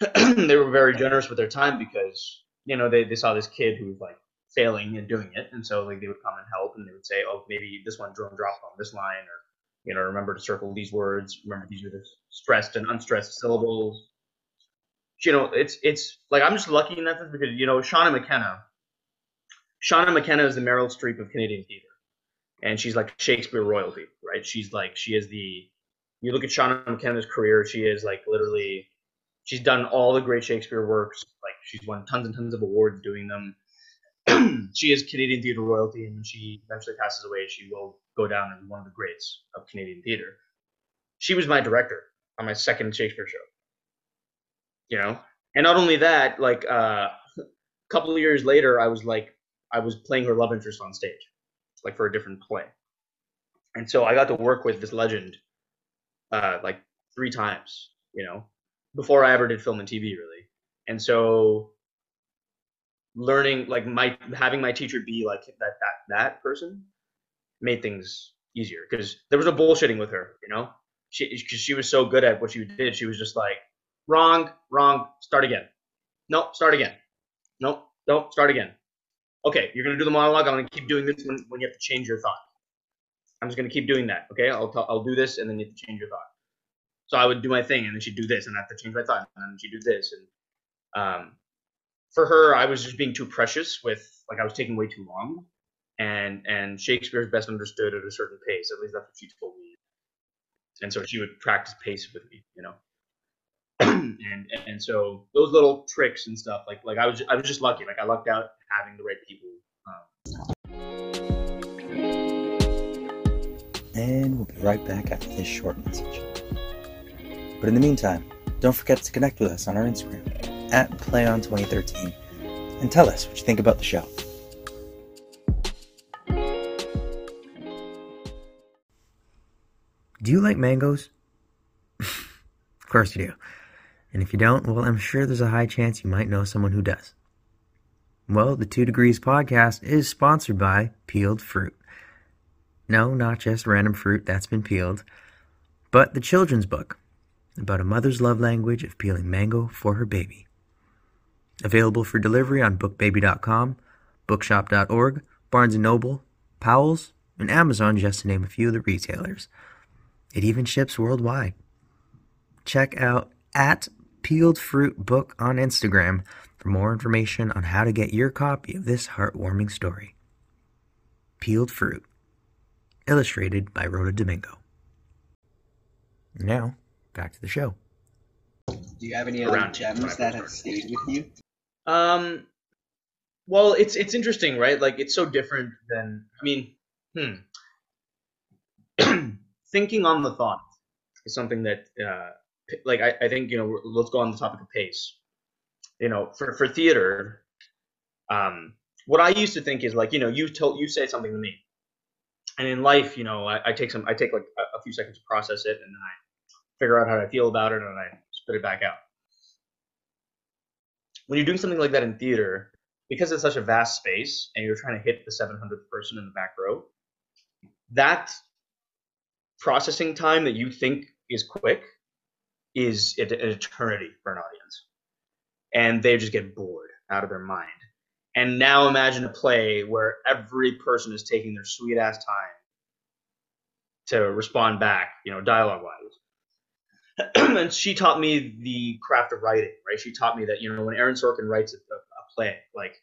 *clears throat* they were very generous with their time because you know they, they saw this kid who was like failing and doing it, and so like they would come and help, and they would say, oh, maybe this one drone dropped on this line, or you know, remember to circle these words, remember these are the stressed and unstressed syllables. You know, it's it's like I'm just lucky in that sense because you know Seana McKenna. Seana McKenna is the Meryl Streep of Canadian theater, and she's like Shakespeare royalty, right? She's like she is the. You look at Seana McKenna's career; she is like literally, she's done all the great Shakespeare works. Like she's won tons and tons of awards doing them. *clears throat* she is Canadian theater royalty, and when she eventually passes away, she will go down as one of the greats of Canadian theater. She was my director on my second Shakespeare show. You know, and not only that, like uh, *laughs* a couple of years later, I was like, I was playing her love interest on stage, like for a different play, and so I got to work with this legend, uh, like three times. You know, before I ever did film and TV, really, and so learning like my having my teacher be like that that that person made things easier because there was no bullshitting with her you know? She because she was so good at what she did she was just like wrong wrong start again. No start again. No no start again. Okay you're gonna do the monologue i'm gonna keep doing this when, when you have to change your thought. I'm just gonna keep doing that okay? I'll, t- I'll do this and then you have to change your thought. So i would do my thing and then she'd do this and i have to change my thought and then she'd do this and um, for her, I was just being too precious with like I was taking way too long, and and Shakespeare is best understood at a certain pace. At least that's what she told me. And so she would practice pace with me, you know. *clears throat* and and so those little tricks and stuff, like like I was I was just lucky. Like I lucked out having the right people. Um, And we'll be right back after this short message. But in the meantime, don't forget to connect with us on our Instagram at PlayOn2013 and tell us what you think about the show. Do you like mangoes? *laughs* of course you do. And if you don't, well, I'm sure there's a high chance you might know someone who does. Well, the Two Degrees podcast is sponsored by Peeled Fruit. No, not just random fruit that's been peeled, but the children's book about a mother's love language of peeling mango for her baby. Available for delivery on bookbaby.com, bookshop.org, Barnes & Noble, Powell's, and Amazon, just to name a few of the retailers. It even ships worldwide. Check out at Peeled Fruit Book on Instagram for more information on how to get your copy of this heartwarming story. Peeled Fruit, illustrated by Rhoda Domingo. Now, back to the show. Do you have any Around other two, gems that have stayed with you? Um, well, it's it's interesting, right? Like it's so different than I mean, hmm. *clears throat* Thinking on the thought is something that, uh, like I, I think you know. Let's go on the topic of pace. You know, for for theater, um, what I used to think is like you know you told you say something to me, and in life, you know, I, I take some I take like a, a few seconds to process it, and then I figure out how I feel about it, and I spit it back out when you're doing something like that in theater, because it's such a vast space and you're trying to hit the 700th person in the back row, that processing time that you think is quick is an eternity for an audience. And they just get bored out of their mind. And now imagine a play where every person is taking their sweet ass time to respond back, you know, dialogue wise. *clears throat* and she taught me the craft of writing, right? She taught me that, you know, when Aaron Sorkin writes a, a, a play, like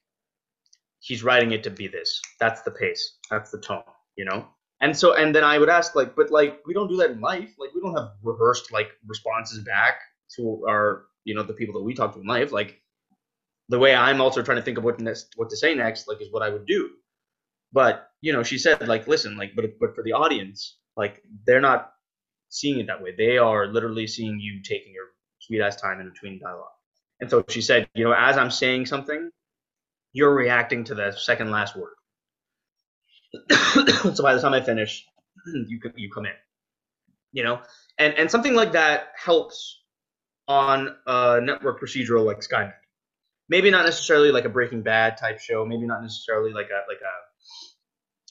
he's writing it to be this. That's the pace. That's the tone, you know? And so, and then I would ask, like, but like, we don't do that in life. Like, we don't have rehearsed, like, responses back to our, you know, the people that we talk to in life. Like, the way I'm also trying to think of what next, what to say next, like, is what I would do. But, you know, she said, like, listen, like, but, but for the audience, like, they're not seeing it that way. They are literally seeing you taking your sweet ass time in between dialogue. And so she said, you know, as I'm saying something, you're reacting to the second last word. *coughs* so by the time I finish, *clears throat* you you come in, you know, and and something like that helps on a network procedural like SkyMed. Maybe not necessarily like a Breaking Bad type show. Maybe not necessarily like a like a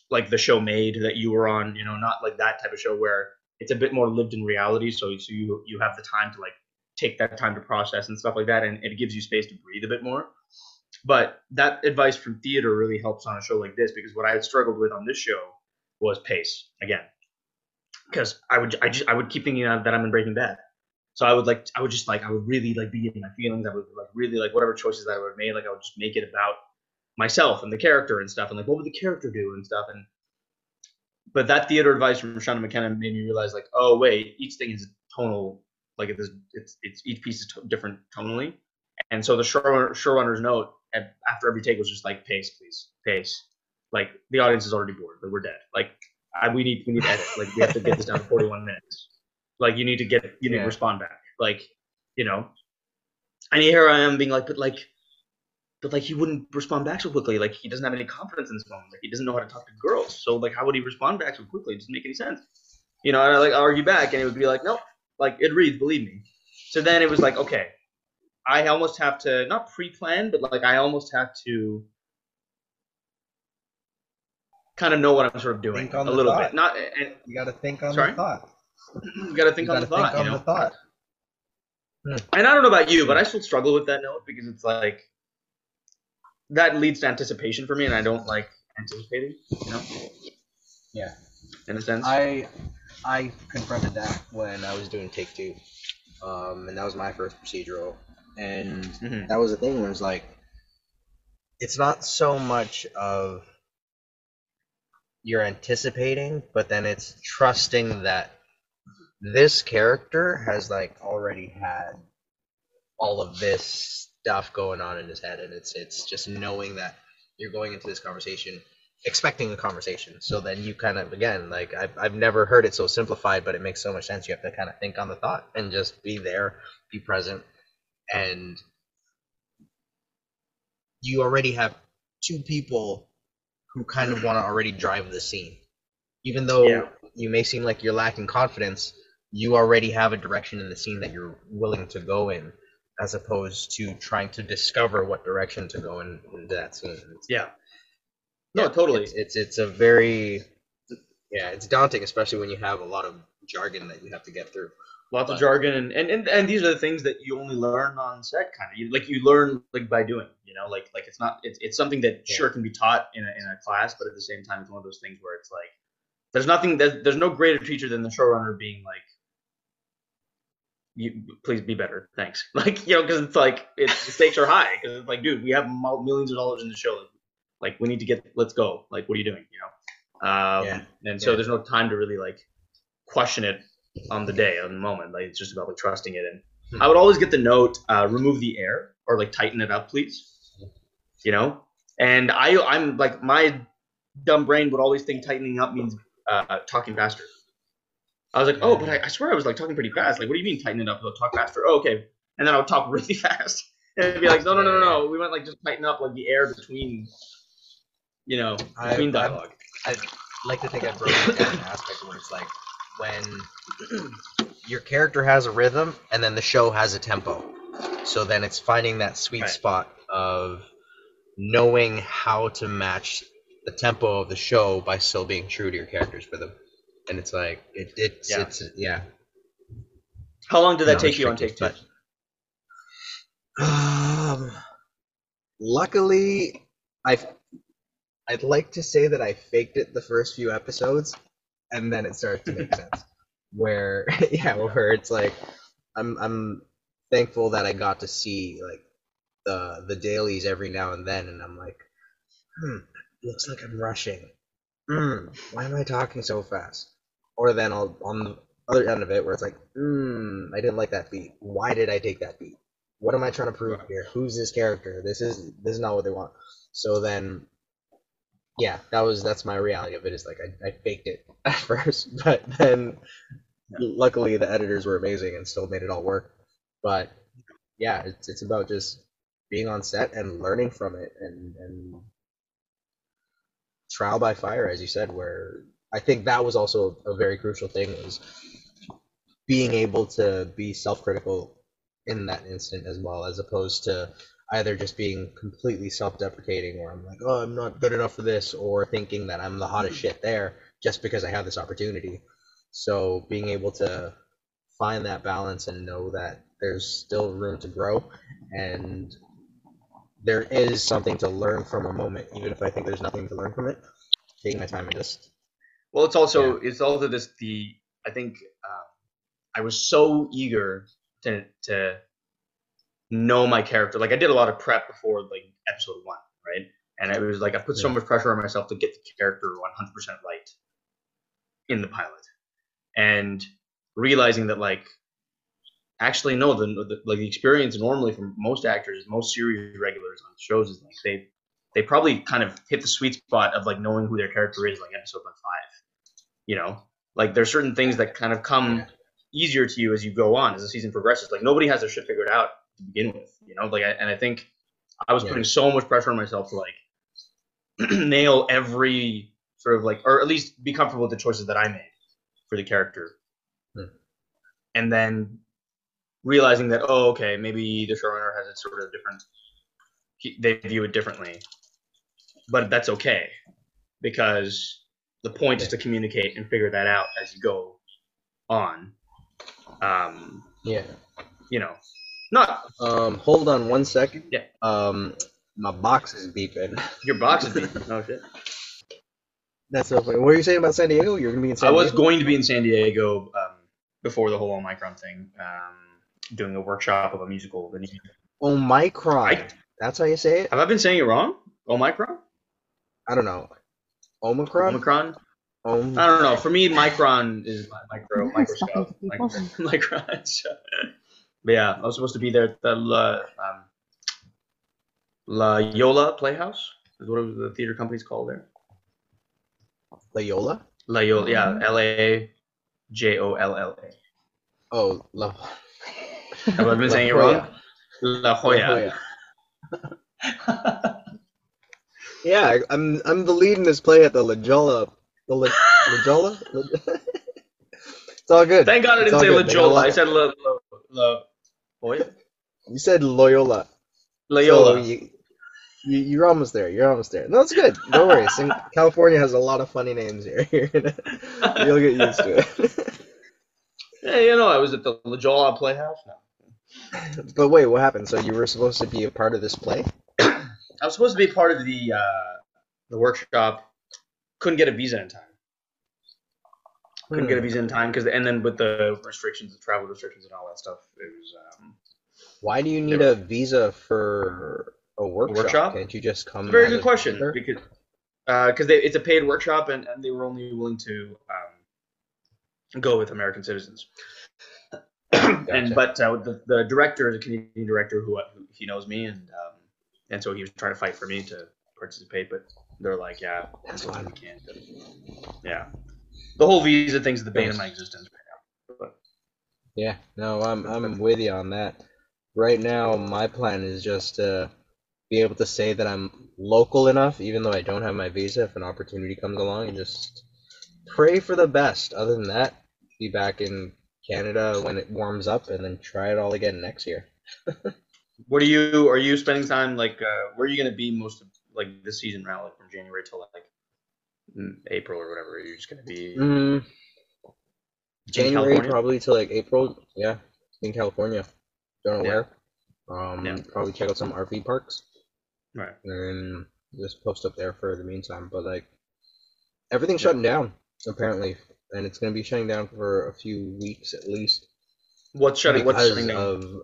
like the show Maid that you were on. You know, not like that type of show where it's a bit more lived in reality. So so you you have the time to like take that time to process and stuff like that, and it gives you space to breathe a bit more but that advice from theater really helps on a show like this because what I had struggled with on this show was pace again. Because I would I just I would keep thinking that I'm in Breaking Bad, so I would like I would just like I would really like be in my feelings. I would like really like whatever choices that I would have made. Like I would just make it about myself and the character and stuff, and like what would the character do and stuff. And but that theater advice from Seana McKenna made me realize like oh wait each thing is tonal like it is it's it's each piece is to- different tonally. And so the showrunner, showrunner's note at, after every take was just like pace, please, pace. Like the audience is already bored, but we're dead. Like I, we need we need to edit. Like we have to get this down to *laughs* 41 minutes. Like you need to get you need Yeah. to respond back. Like you know. And here I am being like, but like, but like he wouldn't respond back so quickly. Like he doesn't have any confidence in this moment. Like he doesn't know how to talk to girls. So like how would he respond back so quickly? It doesn't make any sense. You know, and I like argue back, and it would be like, nope. Like it reads, believe me. So then it was like, okay, I almost have to not pre-plan, but like I almost have to kind of know what I'm sort of doing Think on a little thought. bit. Not and You got to think on Sorry? the thought. you got to think you on the to think thought. on you know? the thought. And I don't know about you, but I still struggle with that note because it's like that leads to anticipation for me, and I don't like anticipating. You know, Yeah. in a sense. I I confronted that when I was doing Take Two, um, and that was my first procedural, and Mhm. that was the thing where it's like, it's not so much of you're anticipating, but then it's trusting that this character has like already had all of this stuff going on in his head, and it's it's just knowing that you're going into this conversation expecting a conversation. So then you kind of again like I've I've never heard it so simplified, but it makes so much sense. You have to kind of think on the thought and just be there, be present, and you already have two people who kind of want to already drive the scene. Even though Yeah. you may seem like you're lacking confidence, you already have a direction in the scene that you're willing to go in. As opposed to trying to discover what direction to go in, into that scene. It's- Yeah. No, yeah, totally. It's, it's it's a very yeah, it's daunting, especially when you have a lot of jargon that you have to get through. Lots of jargon, and, and, and, and these are the things that you only learn on set, kind of. You, like you learn like by doing, you know, like like it's not it's, it's something that Yeah. sure can be taught in a, in a class, but at the same time, it's one of those things where it's like there's nothing that there's no greater teacher than the showrunner being like, you please be better, thanks. *laughs* Like you know, because it's like it's the stakes are high because it's like, dude, we have millions of dollars in the show, like we need to get let's go, like what are you doing, you know? Um, Yeah. And so Yeah. there's no time to really like question it on the day, on the moment. Like it's just about like trusting it. And Hmm. I would always get the note, uh, remove the air or like tighten it up, please. You know? And I I'm like my dumb brain would always think tightening up means uh, talking faster. I was like, oh, but I, I swear I was like talking pretty fast. Like, what do you mean tighten it up? I'll talk faster. Oh, okay. And then I would talk *laughs* really fast. And be like, no, no, no, no, no. We went like just tighten up like the air between, you know, between I'm- dialogue. I like to think I broke it down an aspect where it's like when *clears throat* your character has a rhythm and then the show has a tempo. So then it's finding that sweet Right. spot of knowing how to match the tempo of the show by still being true to your character's rhythm. And it's like it, it's Yeah. it's yeah. How long did that No, take you on take two? Um, luckily, I I'd like to say that I faked it the first few episodes, and then it started to make sense. *laughs* Where *laughs* yeah, where it's like I'm I'm thankful that I got to see like the the dailies every now and then, and I'm like, hmm, looks like I'm rushing. Hmm, why am I talking so fast? Or then I'll on the other end of it where it's like, hmm, I didn't like that beat. Why did I take that beat? What am I trying to prove here? Who's this character? This is this is not what they want. So then, yeah, that was that's my reality of it. Is like I, I faked it *laughs* at first, but then luckily the editors were amazing and still made it all work. But yeah, it's it's about just being on set and learning from it and and trial by fire, as you said. Where I think that was also a very crucial thing was being able to be self-critical in that instant as well, as opposed to either just being completely self-deprecating, where I'm like, oh, I'm not good enough for this, or thinking that I'm the hottest shit there just because I have this opportunity. So being able to find that balance and know that there's still room to grow and there is something to learn from a moment, even if I think there's nothing to learn from it. Taking my time and just Well, it's also it's also this the I think um, I was so eager to to know my character. Like I did a lot of prep before like episode one, right? And it was like I put so much pressure on myself to get the character 100% right in the pilot, and realizing that like actually no, the, the like the experience normally for most actors, most series regulars on shows is like they they probably kind of hit the sweet spot of like knowing who their character is like episode like five you know like there's certain things that kind of come easier to you as you go on as the season progresses like nobody has their shit figured out to begin with you know like I, and i think i was Yeah. putting so much pressure on myself to like *clears throat* nail every sort of like or at least be comfortable with the choices that i made for the character Hmm. and then realizing that oh okay maybe the showrunner has a sort of different they view it differently but that's okay because the point is to communicate and figure that out as you go on um yeah. you know not Um, hold on one second. Yeah. Um, my box is beeping. your box is beeping. oh shit That's so funny. What are you saying about San Diego? You're gonna be in San i was Diego? going to be in san diego um before the whole omicron thing um doing a workshop of a musical Omicron. I- That's how you say it. have i been saying it wrong omicron I don't know. Omicron. omicron Om- i don't know for me micron is mi- micro Am I talking microscope micro, *laughs* micron so, but yeah i was supposed to be there at the la, um, la yola playhouse is what the theater company's called there La Yola. La Yola, yeah, L A J O L L A. Oh, La. *laughs* Have I been La saying it Jolla. wrong? La Jolla. *laughs* Yeah, I'm I'm the lead in this play at the La Jolla. The La, *laughs* La Jolla? *laughs* it's all good. Thank God I didn't say good. La They got a Jolla. I said La La La Jolla. You said Loyola. Loyola. So you, you, you're almost there. You're almost there. No, it's good. Don't worry. *laughs* California has a lot of funny names here. You'll get used to it. yeah, you know, I was at the Loyola Playhouse. No. but wait, what happened? So you were supposed to be a part of this play? I was supposed to be part of the uh, the workshop. Couldn't get a visa in time. Couldn't Hmm. get a visa in time because, and then with the restrictions, the travel restrictions, and all that stuff, it was. Um, Why do you need a visa for a workshop? workshop? Can't you just come? Very good question visitor? because because they it's a paid workshop and, and they were only willing to um, go with American citizens. *clears throat* Gotcha. And but uh, the the director is a Canadian director who, who he knows me and um, and so he was trying to fight for me to participate, but they're like, yeah, That's fine. we can't. Yeah, the whole visa thing's the bane of my existence right now. But Yeah, no, I'm I'm with you on that. Right now, my plan is just to be able to say that I'm local enough, even though I don't have my visa, if an opportunity comes along, and just pray for the best. Other than that, be back in Canada when it warms up, and then try it all again next year. *laughs* what are you? Are you spending time like? Uh, where are you going to be most of like this season, now, like from January till like mm, April or whatever? you're just going to be? Mm, January California? probably to like April. Yeah, in California. Don't know Yeah. where. Um, Yeah. probably check out some RV parks. Right. and just post up there for the meantime. But like everything's shutting down apparently, and it's gonna be shutting down for a few weeks at least What's shutting? What's shutting down?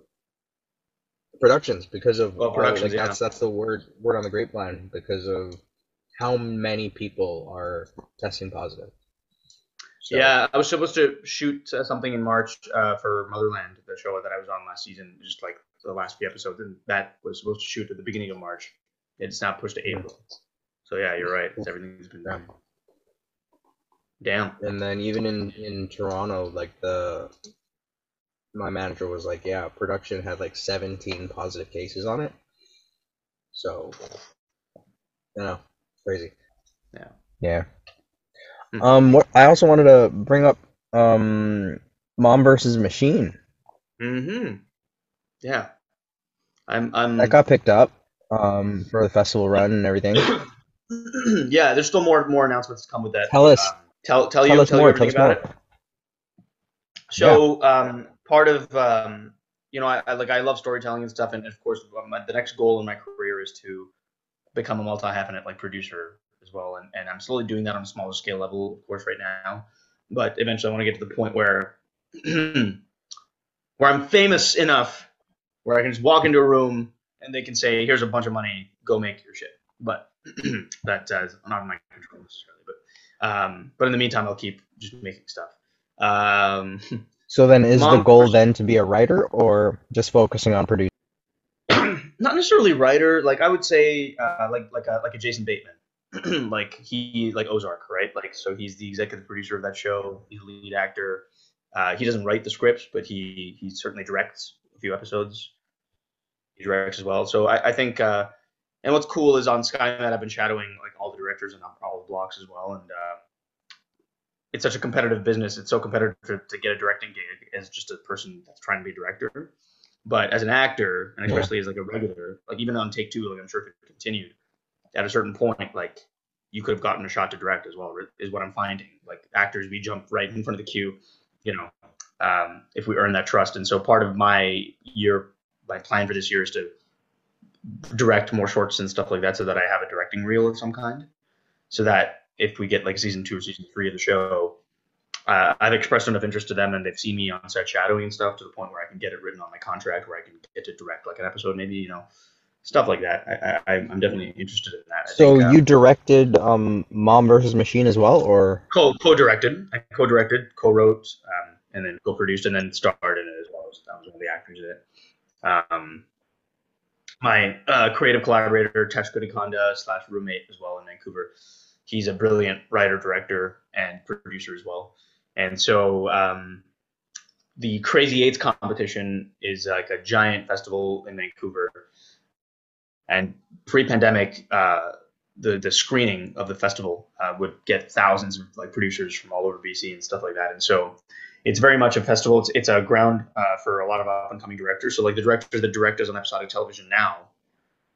Productions. Because of Oh, all- productions, like yeah. that's that's the word word on the grapevine because of how many people are testing positive. So, Yeah, I was supposed to shoot uh, something in March uh, for Motherland, the show that I was on last season, just like the last few episodes, and that was supposed to shoot at the beginning of March. It's now pushed to April. So yeah, you're right. It's, everything's been Yeah. damn. And then even in in Toronto, like the my manager was like, yeah, production had like 17 positive cases on it. So, you know, crazy. Yeah. Yeah. Hmm. Um, what I also wanted to bring up, um, Mom versus Machine. Mm-hmm. Yeah. I'm. I'm. That got picked up, um, for the festival run and everything. *clears throat* yeah, there's still more more announcements to come with that. Tell us. Um, tell tell, Tell you us tell more. you Tell everything us about more. it. So um, part of um, you know, I, I like I love storytelling and stuff, and of course, my, the next goal in my career is to become a multi-hyphenate like producer as well, and, and I'm slowly doing that on a smaller scale level, of course, right now. But eventually, I want to get to the point where *clears throat* where I'm famous enough where I can just walk into a room and they can say, "Here's a bunch of money, go make your shit." But *clears throat* that uh, is not in my control necessarily. But um, but in the meantime, I'll keep just making stuff. Um, *laughs* So then, is the goal then to be a writer or just focusing on producing? *clears throat* not necessarily writer. Like I would say, uh, like like a like a Jason Bateman, *clears throat* like he like Ozark, right? Like so he's the executive producer of that show. He's the lead actor. Uh, he doesn't write the scripts, but he he certainly directs a few episodes. He directs as well. So I, I think. Uh, and what's cool is on SkyMed, I've been shadowing like all the directors and all the blocks as well, and uh, it's such a competitive business. It's so competitive to, to get a directing gig as just a person that's trying to be a director. But as an actor, and Yeah. especially as like a regular, like even on take two, like I'm sure if it continued, at a certain point, like you could have gotten a shot to direct as well. Is what I'm finding. Like actors, we jump right in front of the queue, you know, um, if we earn that trust. And so part of my year, my plan for this year is to direct more shorts and stuff like that, so that I have a directing reel of some kind, so that if we get like season two or season three of the show, uh, I've expressed enough interest to them, and they've seen me on set shadowing and stuff to the point where I can get it written on my contract, where I can get to direct like an episode, maybe you know, stuff like that. I, I, I'm definitely interested in that. I So think, uh, you directed um, Mom versus Machine as well, or co co-directed, I co-directed, co-wrote, um, and then co-produced, and then starred in it as well. So that was one of the actors in it. Um, my uh, creative collaborator, Tesh Kunikonda slash roommate as well in Vancouver. He's a brilliant writer, director, and producer as well. And so um, the Crazy Eights competition is like a giant festival in Vancouver. And pre-pandemic, uh, the the screening of the festival uh, would get thousands of like producers from all over BC and stuff like that. And so it's very much a festival. It's, it's a ground uh, for a lot of up and coming directors. So like the directors that direct us on episodic television now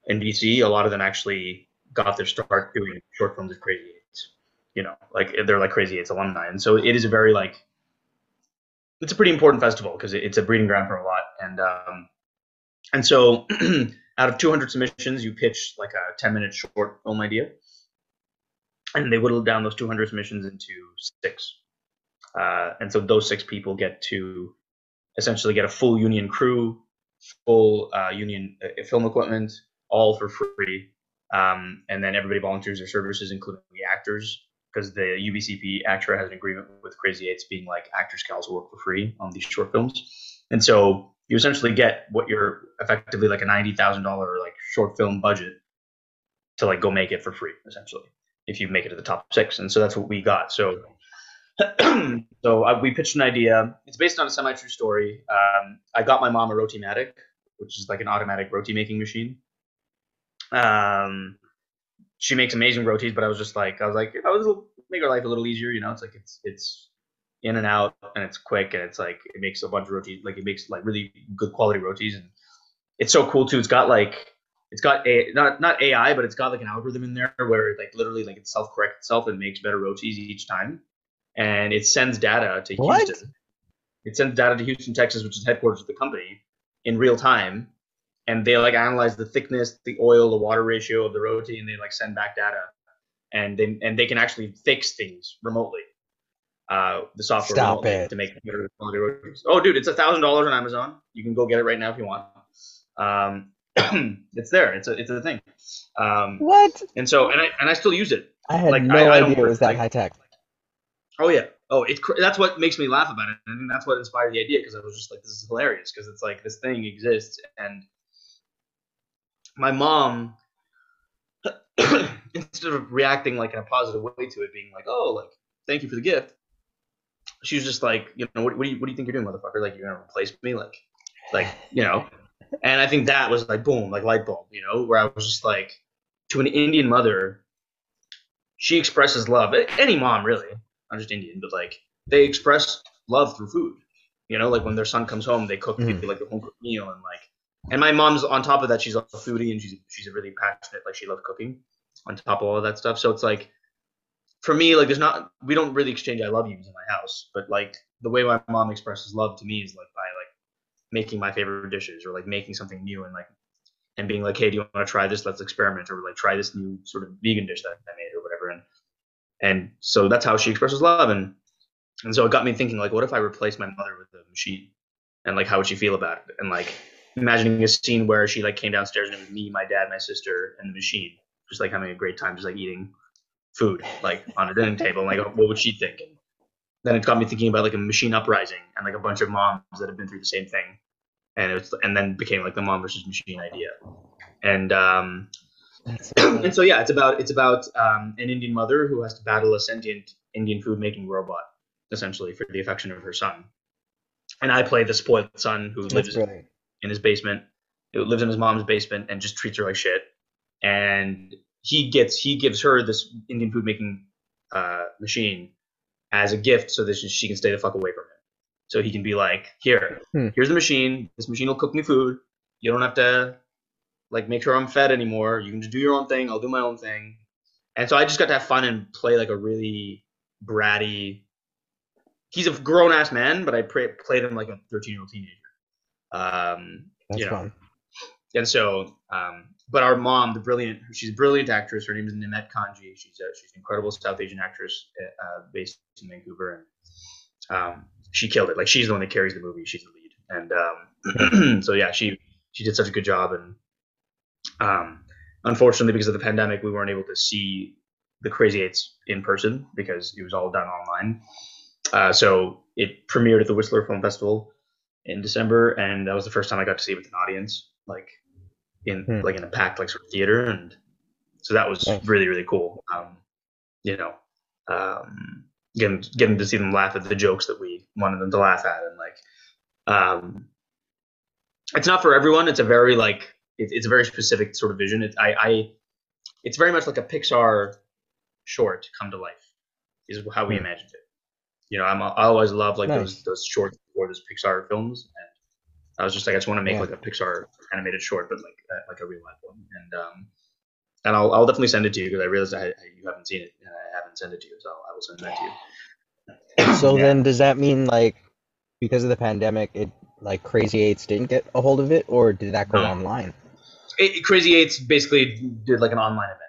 in BC, a lot of them actually got their start doing short films at Crazy Eights. You know, like they're like Crazy Eights alumni, and so it is a very like it's a pretty important festival because it's a breeding ground for a lot. And um, and so *clears throat* out of 200 submissions, you pitch like a 10 minute short film idea, and they whittle down those 200 submissions into six. Uh, and so those six people get to essentially get a full union crew, full uh, union uh, film equipment, all for free. Um, and then everybody volunteers their services, including the actors, because the UBCP ACTRA has an agreement with Crazy Eights, being like actors can work for free on these short films. And so you essentially get what you're effectively like a ninety thousand dollar like short film budget to like go make it for free, essentially, if you make it to the top six. And so that's what we got. So *clears throat* so uh, we pitched an idea. It's based on a semi-true story. Um, I got my mom a Rotimatic, which is like an automatic roti making machine. Um, she makes amazing rotis, but I was just like, I was like, I was make her life a little easier. You know, it's like it's it's in and out and it's quick and it's like it makes a bunch of rotis like it makes like really good quality rotis and it's so cool too. It's got like it's got a not not AI, but it's got like an algorithm in there where like literally like it self corrects itself and makes better rotis each time, and it sends data to What? Houston. It sends data to Houston, Texas, which is headquarters of the company, in real time, and they like analyze the thickness, the oil, the water ratio of the roti, and they like send back data, and they and they can actually fix things remotely. Uh, the software Stop it. to make better quality rotis. Oh, dude, it's a thousand dollars on Amazon. You can go get it right now if you want. Um, *clears throat* it's there. It's a it's a thing. Um, What? and so and I and I still use it. I had Like, no I- I idea it was that high tech. Oh yeah. Oh, it. That's what makes me laugh about it, and that's what inspired the idea because I was just like, this is hilarious because it's like this thing exists, and my mom, *clears throat* instead of reacting like in a positive way to it, being like, oh, like thank you for the gift, she was just like, you know, what, what do you what do you think you're doing, motherfucker? Like you're gonna replace me, like, like you know. And I think that was like boom, like light bulb, you know, where I was just like, to an Indian mother, she expresses love. Any mom really, not just Indian, but like they express love through food. You know, like when their son comes home, they cook Mhm. like a home cooked meal and like. And my mom's on top of that, she's a foodie and she's she's a really passionate, like she loves cooking. On top of all of that stuff, so it's like, for me, like there's not we don't really exchange I love yous in my house, but like the way my mom expresses love to me is like by like making my favorite dishes or like making something new and like and being like, hey, do you want to try this? Let's experiment or like try this new sort of vegan dish that I made or whatever. And and so that's how she expresses love and and so it got me thinking like what if i replaced my mother with a machine and like how would she feel about it and like imagining a scene where she like came downstairs and it was me my dad my sister and the machine just like having a great time just like eating food like on a dining table. Like what would she think? Then it got me thinking about like a machine uprising and like a bunch of moms that have been through the same thing. And it was and then became like the mom versus machine idea. And um *clears throat* and so yeah, it's about it's about um, an Indian mother who has to battle a sentient Indian food making robot, essentially for the affection of her son. And I play the spoiled son who That's lives brilliant. In his basement, who lives in his mom's basement and just treats her like shit. And he gets he gives her this Indian food making uh, machine as a gift so that she- she can stay the fuck away from him. So he can be like, here, Hmm. here's the machine. This machine will cook me food. You don't have to like make sure I'm fed anymore. You can just do your own thing. I'll do my own thing. And so I just got to have fun and play like a really bratty. He's a grown ass man, but I played him like a 13 year old teenager. Um, That's you know, fun. and so, um, but our mom, the brilliant, she's a brilliant actress. Her name is Nimet Kanji. She's a, she's an incredible South Asian actress uh, based in Vancouver, and um, she killed it. Like she's the one that carries the movie. She's the lead, and um, *clears throat* so yeah, she she did such a good job. And um, unfortunately, because of the pandemic, we weren't able to see the Crazy Eights in person because it was all done online. Uh, so it premiered at the Whistler Film Festival in December, and that was the first time I got to see it with an audience, like in Hmm. like in a packed like sort of theater, and so that was Nice. really really cool. Um, you know, um, getting getting to see them laugh at the jokes that we wanted them to laugh at, and like, um, it's not for everyone. It's a very like it, it's a very specific sort of vision. It, I, I it's very much like a Pixar short come to life is how we Hmm. imagined it. You know, I'm I always love like Nice. those those short or those Pixar films, and I was just like, I just want to make Yeah. like a Pixar animated short, but like uh, like a real life one, and um, and I'll I'll definitely send it to you because I realized I, I, you haven't seen it and I haven't sent it to you, so I will send that to you. *clears throat* So Yeah. then, does that mean like because of the pandemic, it like Crazy Eights didn't get a hold of it, or did that go No. online? it, Crazy Eights basically did like an online event.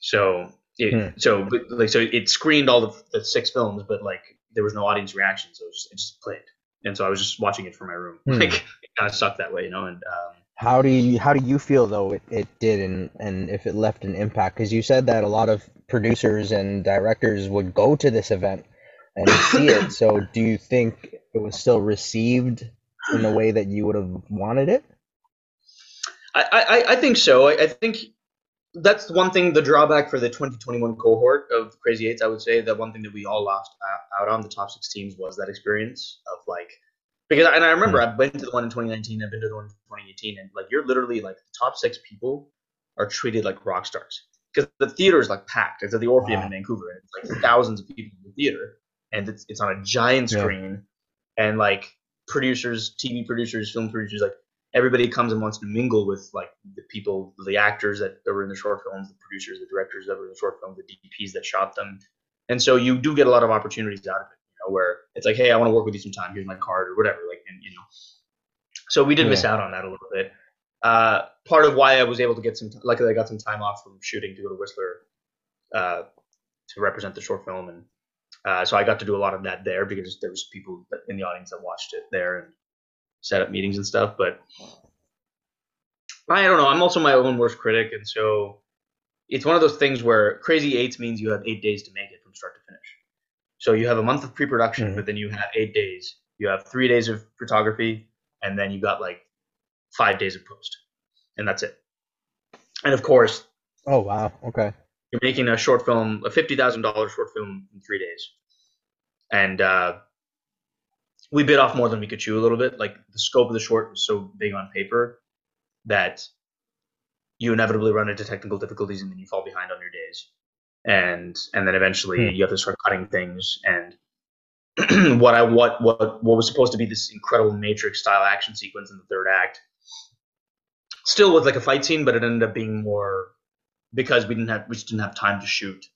So it, Hmm. so but, like so it screened all the, the six films, but like there was no audience reaction, so it just, it just played. And so I was just watching it from my room. Hmm. Like it kind of sucked that way, you know. And um, How do you how do you feel though it, it did and and if it left an impact? Because you said that a lot of producers and directors would go to this event and see it. *coughs* So do you think it was still received in the way that you would have wanted it? I, I, I think so. I, I think that's one thing. The drawback for the 2021 cohort of Crazy Eights, I would say, the one thing that we all lost out- on the top six teams was that experience of like, because and I remember hmm. I've been to the one in 2019, I've been to the one in 2018, and like you're literally like the top six people are treated like rock stars because the theater is like packed. It's at the Orpheum Wow. in Vancouver, and it's like thousands of people in the theater, and it's it's on a giant Yeah. screen, and like producers, TV producers, film producers, like everybody comes and wants to mingle with like the people, the actors that, were in the short films, the producers, the directors that were in the short films, the DPs that shot them, and so you do get a lot of opportunities out of it. You know, where it's like, hey, I want to work with you sometime. Here's my card or whatever. Like, and you know, so we did miss out on that a little bit. Uh, part of why I was able to get some, luckily, I got some time off from shooting to go to Whistler uh, to represent the short film, and uh, so I got to do a lot of that there because there was people in the audience that watched it there and set up meetings and stuff. But I don't know. I'm also my own worst critic, and so it's one of those things where crazy eights means you have eight days to make it from start to finish. So you have a month of pre-production, Mhm. but then you have eight days. You have three days of photography, and then you got like five days of post, and that's it. And of course, Oh wow, okay. you're making a short film, a fifty thousand dollars short film in three days, and uh, we bit off more than we could chew a little bit. Like the scope of the short was so big on paper that you inevitably run into technical difficulties and then you fall behind on your days, and and then eventually Hmm. you have to start cutting things and. *clears throat* what I what what what was supposed to be this incredible Matrix style action sequence in the third act, still was like a fight scene, but it ended up being more because we didn't have we just didn't have time to shoot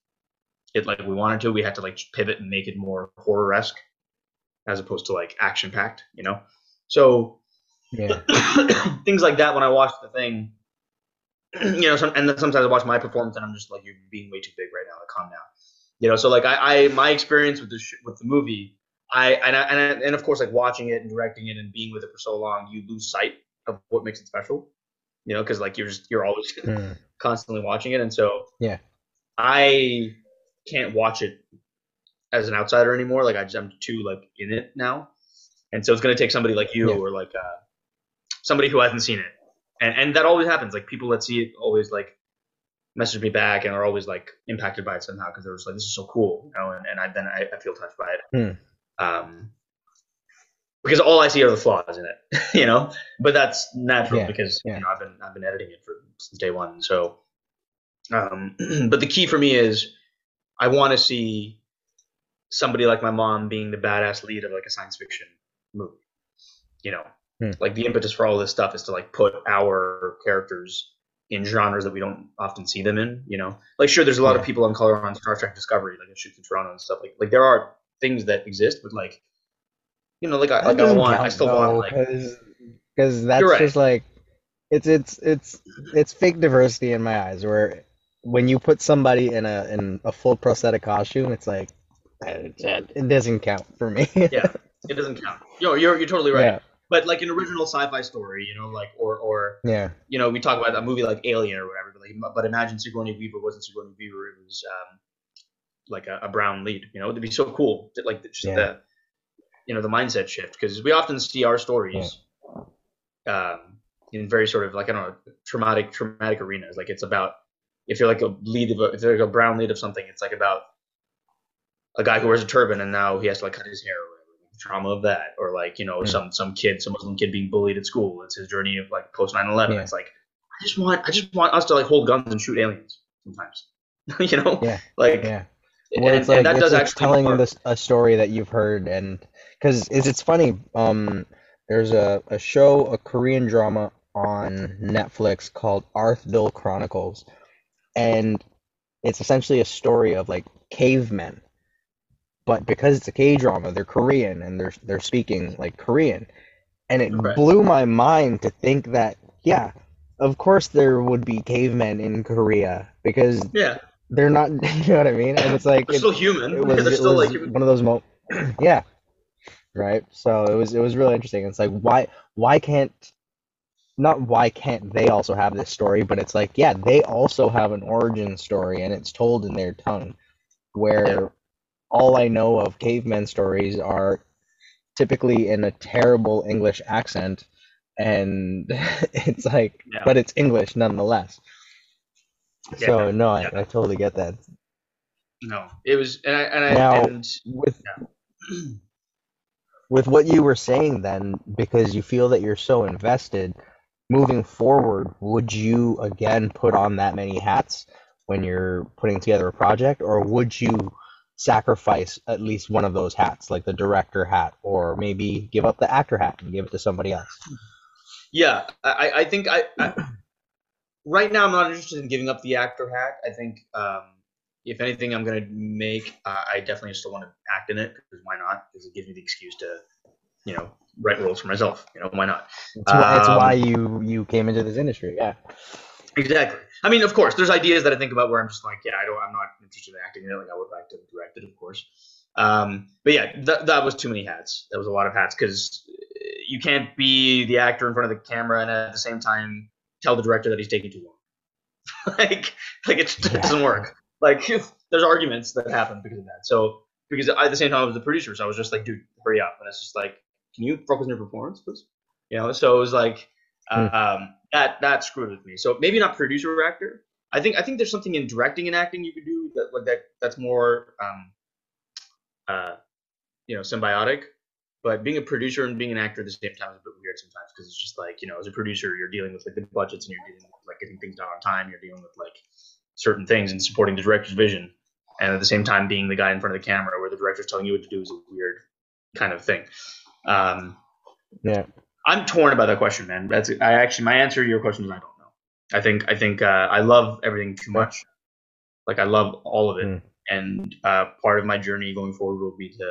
it like we wanted to. We had to like pivot and make it more horror esque as opposed to like action packed, you know. So Yeah. *coughs* things like that when I watch the thing, you know, some, and then sometimes I watch my performance and I'm just like, you're being way too big right now. Like, calm down. You know, so like I, I my experience with the sh- with the movie, I and I, and, I, and of course like watching it and directing it and being with it for so long, you lose sight of what makes it special. You know, because like you're just you're always Hmm. constantly watching it, and so Yeah. I can't watch it as an outsider anymore. Like I just I'm too like in it now, and so it's gonna take somebody like you Yeah. or like uh, somebody who hasn't seen it, and and that always happens. Like people that see it always like message me back and are always like impacted by it somehow because they're just like this is so cool, you know, and, and I then I, I feel touched by it. Um, because all I see are the flaws in it, *laughs* you know. But that's natural Yeah, because yeah. you know I've been I've been editing it for since day one. So, um, *clears throat* but the key for me is I want to see somebody like my mom being the badass lead of like a science fiction movie. You know, Hmm. like the impetus for all this stuff is to like put our characters in genres that we don't often see them in. You know, like sure, there's a lot of people on color on Star Trek Discovery, like it shoots in Toronto and stuff. Like like there are things that exist, but like you know, like I like I want, I still though, want like because that's right. just like it's it's it's it's fake diversity in my eyes. Where when you put somebody in a in a full prosthetic costume, it's like it, it doesn't count for me. *laughs* Yeah. it doesn't count. Yo, you're you're totally right. yeah, But like an original sci-fi story, you know, like or or yeah, you know, we talk about a movie like Alien or whatever, but, like, but imagine Sigourney Weaver wasn't Sigourney Weaver; it was um, like a, a brown lead. You know, it'd be so cool. That, like just Yeah. the you know the mindset shift because we often see our stories um, in very sort of like I don't know traumatic traumatic arenas. Like it's about if you're like a lead of a, if you're like a brown lead of something, it's like about a guy who wears a turban and now he has to like cut his hair or the trauma of that, or like you know Mm. some some kid, some Muslim kid being bullied at school. It's his journey of like post 9/11. Yeah. It's like I just want I just want us to like hold guns and shoot aliens sometimes, *laughs* you know, Yeah. like yeah. Well, and, it's like that it's, actually telling this a story that you've heard, and because it's it's funny. Um, there's a a show, a Korean drama on Netflix called Arthdal Chronicles, and it's essentially a story of like cavemen, but because it's a K drama, they're Korean and they're they're speaking like Korean, and it Okay. blew my mind to think that yeah, of course there would be cavemen in Korea because Yeah, they're not *laughs* you know what I mean and it's like they're it, still human. it was, *laughs* they're still was like human. one of those mo *clears throat* yeah right so it was it was really interesting it's like why why can't not why can't they also have this story but it's like yeah they also have an origin story and it's told in their tongue where. All I know of cavemen stories are typically in a terrible English accent and *laughs* it's like Yeah. but it's English nonetheless so no I, yeah. I totally get that No, it was, and I and I Now- and with *clears throat* with what you were saying then because you feel that you're so invested moving forward would you again put on that many hats when you're putting together a project or would you sacrifice at least one of those hats like the director hat or maybe give up the actor hat and give it to somebody else yeah, I I think I, I right now I'm not interested in giving up the actor hat. I think um, if anything, I'm gonna make. Uh, I definitely still want to act in it because why not? Because it gives me the excuse to, you know, write roles for myself. You know, why not? it's, why, it's Um, why you you came into this industry yeah Exactly. I mean, of course, there's ideas that I think about where I'm just like, yeah, I don't, I'm not interested in acting in it. Like I would like to direct it, of course. Um, but yeah, that that was too many hats. That was a lot of hats because you can't be the actor in front of the camera and at the same time tell the director that he's taking too long. *laughs* like, like it, Yeah. doesn't work. Like, there's arguments that happen because of that. So because I, at the same time I was the producer, so I was just like, dude, hurry up. And it's just like, can you focus on your performance, please? You know. So it was like, Hmm. um, that that screwed with me. So maybe not producer or actor. I think I think there's something in directing and acting you could do that like that that's more um, uh, you know symbiotic. But being a producer and being an actor at the same time is a bit weird sometimes because it's just like you know as a producer you're dealing with like the budgets and you're dealing with like getting things done on time. You're dealing with like certain things and supporting the director's vision, and at the same time being the guy in front of the camera where the director's telling you what to do is a weird kind of thing. Um, yeah I'm torn about that question, man. That's I actually my answer to your question is I don't know. I think I think uh, I love everything too much. Like I love all of it, Mm. and uh, part of my journey going forward will be to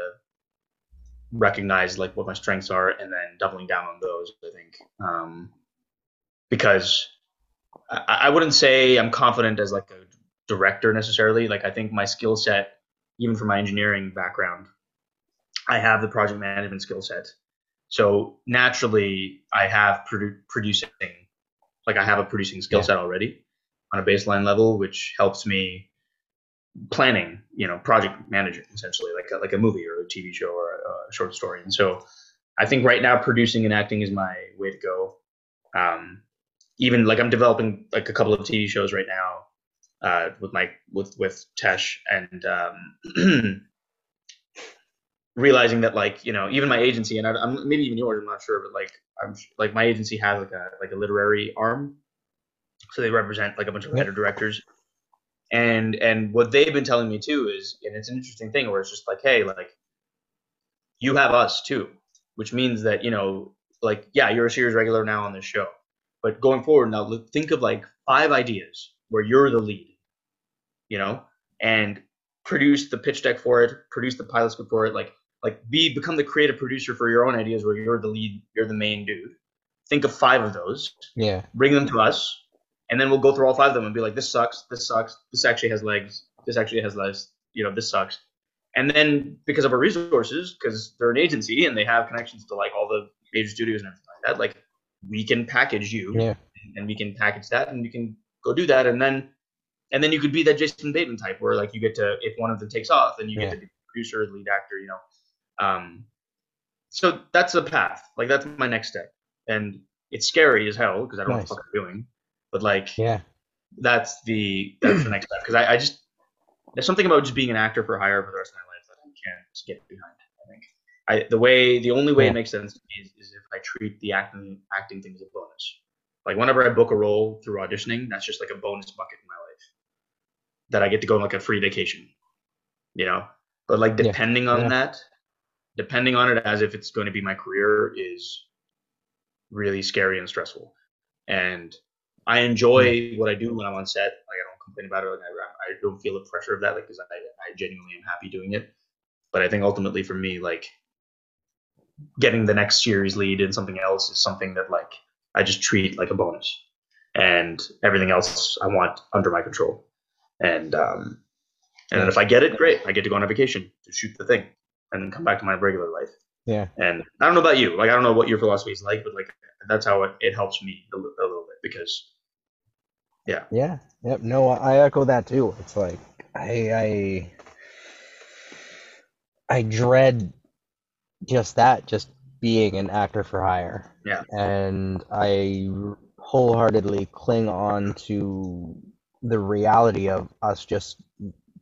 recognize like what my strengths are and then doubling down on those. I think um, because I, I wouldn't say I'm confident as like a director necessarily. Like I think my skill set, even from my engineering background, I have the project management skill set. So naturally, I have produ- producing, like I have a producing skill Yeah. set already on a baseline level, which helps me planning, you know, project managing essentially, like a, like a movie or a TV show or a, a short story. And so, I think right now producing and acting is my way to go. Um, even like I'm developing like a couple of TV shows right now uh, with my with with Tesh and um, *clears throat* realizing that like you know even my agency and I, I'm maybe even yours I'm not sure but like I'm like my agency has like a like a literary arm. So they represent like a bunch of writer directors. And and what they've been telling me too is and it's an interesting thing where it's just like hey like you have us too which means that you know like yeah you're a series regular now on this show. But going forward now look- think of like five ideas where you're the lead you know and produce the pitch deck for it produce the pilot script for it like like be become the creative producer for your own ideas where you're the lead you're the main dude. Think of five of those. Yeah. Bring them to us and then we'll go through all five of them and be like this sucks this sucks this actually has legs this actually has legs you know this sucks. And then because of our resources because they're an agency and they have connections to like all the major studios and everything like that like we can package you yeah. and we can package that and you can go do that. And then and then you could be that Jason Bateman type where like you get to if one of them takes off then you Yeah. get to be producer lead actor you know um so that's the path like that's my next step and it's scary as hell because I don't Nice. know what the fuck I'm doing but like yeah that's the that's the next step because I, I just there's something about just being an actor for hire for the rest of my life that I can't get behind I think I the way the only way Yeah. it makes sense to me is, is if I treat the acting acting thing as a bonus like whenever I book a role through auditioning that's just like a bonus bucket in my life that I get to go on like a free vacation you know. But like Yeah. depending on Yeah. that, depending on it as if it's going to be my career is really scary and stressful. And I enjoy what I do when I'm on set. Like I don't complain about it. Like I, I don't feel the pressure of that. Like because I, I genuinely am happy doing it. But I think ultimately for me, like getting the next series lead in something else is something that like I just treat like a bonus, and everything else I want under my control. And um, and then if I get it, great. I get to go on a vacation to shoot the thing, and then come back to my regular life. Yeah. And I don't know about you. Like I don't know what your philosophy is like, but like that's how it, it helps me a, a little bit because yeah. Yeah. Yep. No, I echo that too. It's like I I I dread just that, just being an actor for hire. Yeah. And I wholeheartedly cling on to the reality of us just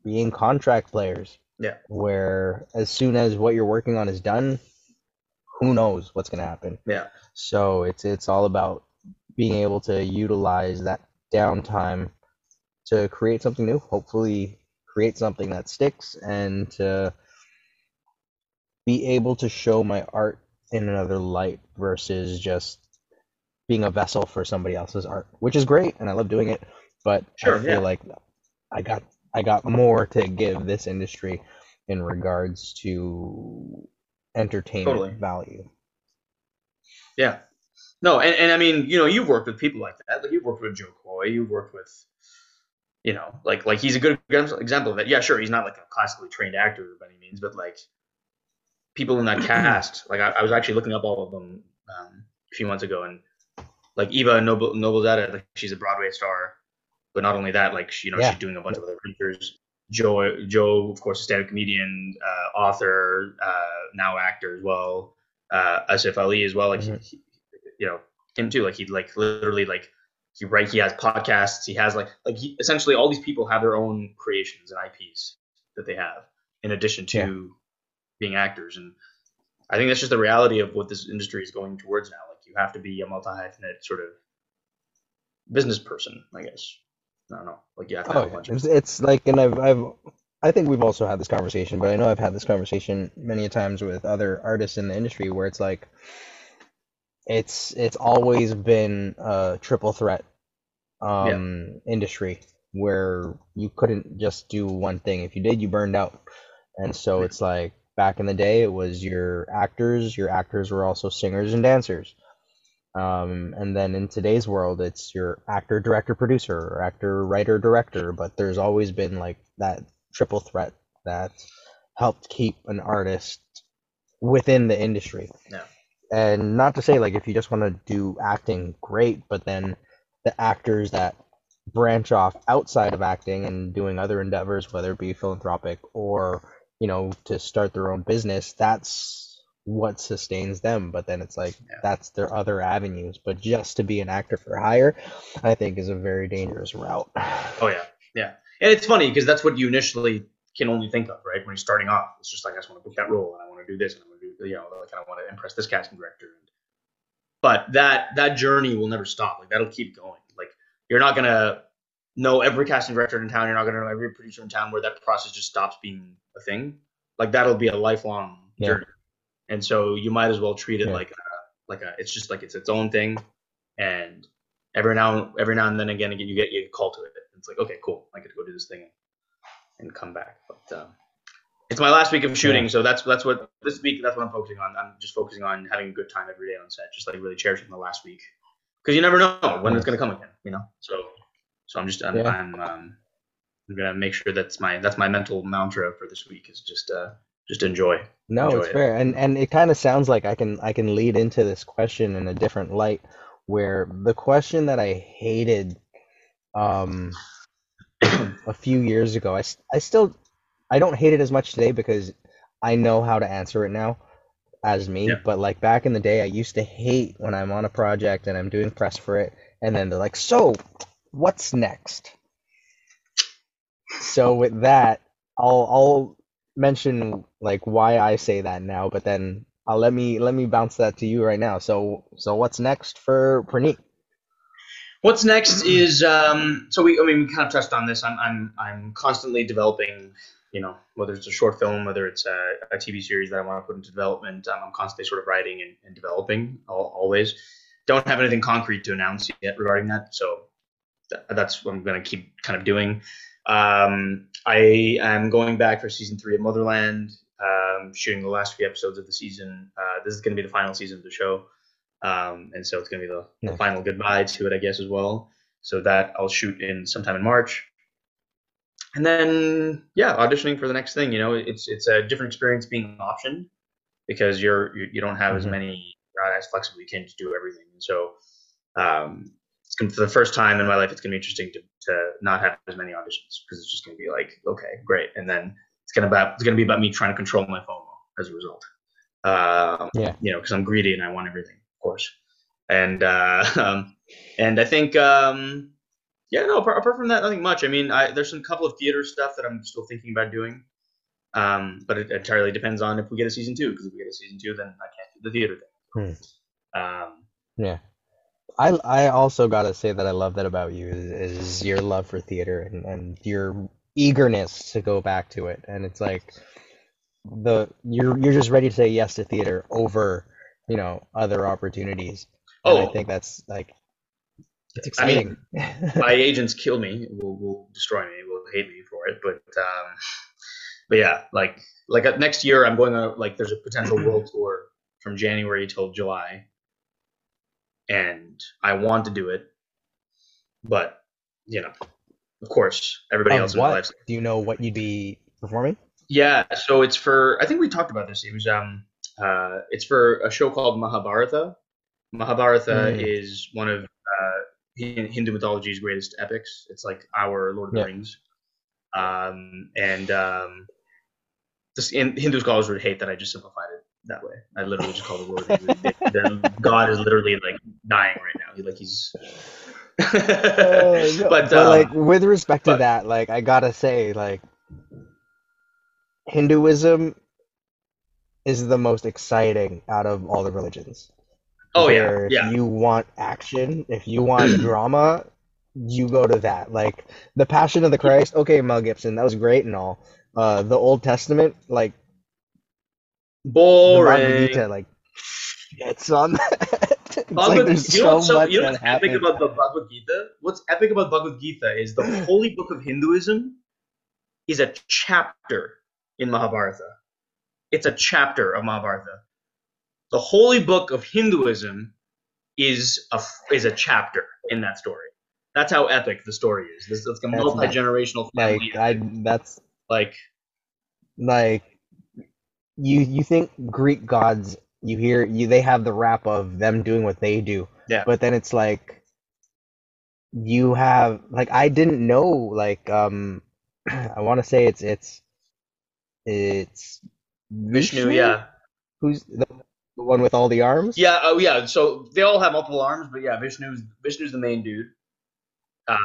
being contract players. Yeah. Where as soon as what you're working on is done, who knows what's gonna happen. Yeah. So it's it's all about being able to utilize that downtime to create something new, hopefully create something that sticks and to be able to show my art in another light versus just being a vessel for somebody else's art, which is great and I love doing it, but Sure, I feel yeah. like I got I got more to give this industry in regards to entertainment Totally. value. Yeah. No, and, and I mean, you know, you've worked with people like that. Like you've worked with Jo Koy, you've worked with, you know, like like he's a good example of that. Yeah, sure, he's not like a classically trained actor by any means, but like people in that *clears throat* cast, like I, I was actually looking up all of them um, a few months ago, and like Eva Noble Noblezada, like she's a Broadway star, but not only that, like she, you know, Yeah. she's doing a bunch of other features. Jo, Jo, of course, a stand-up comedian, uh, author, uh, now actor as well. Uh, Asif Ali as well. Like he- Mhm. he, you know, him too. Like he like literally like he write. He has podcasts. He has like like he, essentially all these people have their own creations and IPs that they have in addition to being actors. And I think that's just the reality of what this industry is going towards now. Like you have to be a multi hyphenate sort of business person, I guess. I don't know. Like you have to have Oh, a bunch it's, it's like, and I've, I've, I think we've also had this conversation, but I know I've had this conversation many a times with other artists in the industry where it's like, it's, it's always been a triple threat, um, industry where you couldn't just do one thing. If you did, you burned out. And so it's like back in the day, it was your actors. Your actors were also singers and dancers. Um, and then in today's world, it's your actor, director, producer, or actor, writer, director. But there's always been like that triple threat that helped keep an artist within the industry. Yeah. And not to say like if you just want to do acting, great, but then the actors that branch off outside of acting and doing other endeavors, whether it be philanthropic or you know to start their own business, that's what sustains them. But then it's like Yeah. that's their other avenues. But just to be an actor for hire, I think is a very dangerous route. *sighs* Oh yeah, yeah. And it's funny because that's what you initially can only think of, right? When you're starting off, it's just like I just want to book that role and I want to do this and I want to do, you know, like I want to impress this casting director. But that that journey will never stop. Like that'll keep going. Like you're not gonna know every casting director in town. You're not gonna know every producer in town where that process just stops being a thing. Like that'll be a lifelong Yeah. journey. And so you might as well treat it Yeah. like a, like a. It's just like it's its own thing. And every now every now and then again, again you get you get called to it. It's like okay, cool. I get to go do this thing and, and come back. But um, it's my last week of shooting, Yeah. so that's that's what this week. That's what I'm focusing on. I'm just focusing on having a good time every day on set, just like really cherishing the last week, because you never know when it's gonna come again. You know, so so I'm just I'm Yeah. I'm, um, I'm gonna make sure that's my that's my mental mantra for this week is just uh just enjoy. No, enjoy it's it. fair, and and it kind of sounds like I can I can lead into this question in a different light, where the question that I hated, um, *coughs* a few years ago, I I still I don't hate it as much today because I know how to answer it now, as me. Yeah. But like back in the day, I used to hate when I'm on a project and I'm doing press for it, and then they're like, "So, what's next?" So with that, I'll I'll mention like why I say that now, but then I'll let me let me bounce that to you right now. So so what's next for Praneet? What's next is um, so we I mean we kind of touched on this. I'm I'm I'm constantly developing you know, whether it's a short film, whether it's a, a TV series that I want to put into development, um, I'm constantly sort of writing and, and developing al- always. Don't have anything concrete to announce yet regarding that, so th- that's what I'm going to keep kind of doing. Um, I am going back for season three of Motherland, um, shooting the last few episodes of the season. Uh, this is going to be the final season of the show, um, and so it's going to be the, final goodbye to it, I guess, as well. So that I'll shoot in sometime in March and then yeah auditioning for the next thing you know it's it's a different experience being optioned because you're you, you don't have as Mhm. many as flexible you can't do everything and so um for the first time in my life it's going to be interesting to, to not have as many auditions because it's just going to be like okay great and then it's going to about it's going to be about me trying to control my FOMO as a result um Yeah. you know because I'm greedy and I want everything of course and uh *laughs* um, and I think um yeah, no. Apart, apart from that, nothing much. I mean, I, there's some couple of theater stuff that I'm still thinking about doing, um, but it entirely depends on if we get a season two. Because if we get a season two, then I can't do the theater thing. Um, Yeah. I I also gotta say that I love that about you is, is your love for theater and, and your eagerness to go back to it. And it's like the you're you're just ready to say yes to theater over, you know, other opportunities. And I Oh. think that's like it's I mean, exciting. *laughs* my agents kill me, will will destroy me, will hate me for it. But um, but yeah, like like uh, next year, I'm going on like there's a potential world tour from January till July, and I want to do it, but you know, of course, everybody Of else in my life Do you know what you'd be performing? Yeah, so it's for I think we talked about this. It was um uh it's for a show called Mahabharata. Mahabharata Mm. is one of uh Hindu mythology's greatest epics. It's like our Lord of the Yeah. Rings. Um and um this in, Hindu scholars would hate that I just simplified it that way. I literally just call Lord the. They- their God is literally like dying right now. He like he's Uh, *laughs* but, but um, like with respect to but- that, like I gotta say, like Hinduism is the most exciting out of all the religions. oh yeah, Where if yeah. you want action, if you want *clears throat* drama, you go to that. Like the Passion of the Christ, okay, Mel Gibson, that was great and all. Uh, the Old Testament, like Boring. Gita, like it's on that. *laughs* It's like there's you know so what's, so, much you know what's epic about the Bhagavad Gita? What's epic about Bhagavad Gita is the *laughs* holy book of Hinduism is a chapter in Mahabharata. It's a chapter of Mahabharata. The holy book of Hinduism is a is a chapter in that story. That's how epic the story is. This it's a That's multi generational Like family. I, that's like like you you think Greek gods you hear you they have the rap of them doing what they do. Yeah. But then it's like you have like I didn't know like um *clears throat* I want to say it's it's it's Vishnu, yeah, Who's the, the one with all the arms? yeah, oh yeah. So they all have multiple arms, but yeah, Vishnu's Vishnu's the main dude. Um,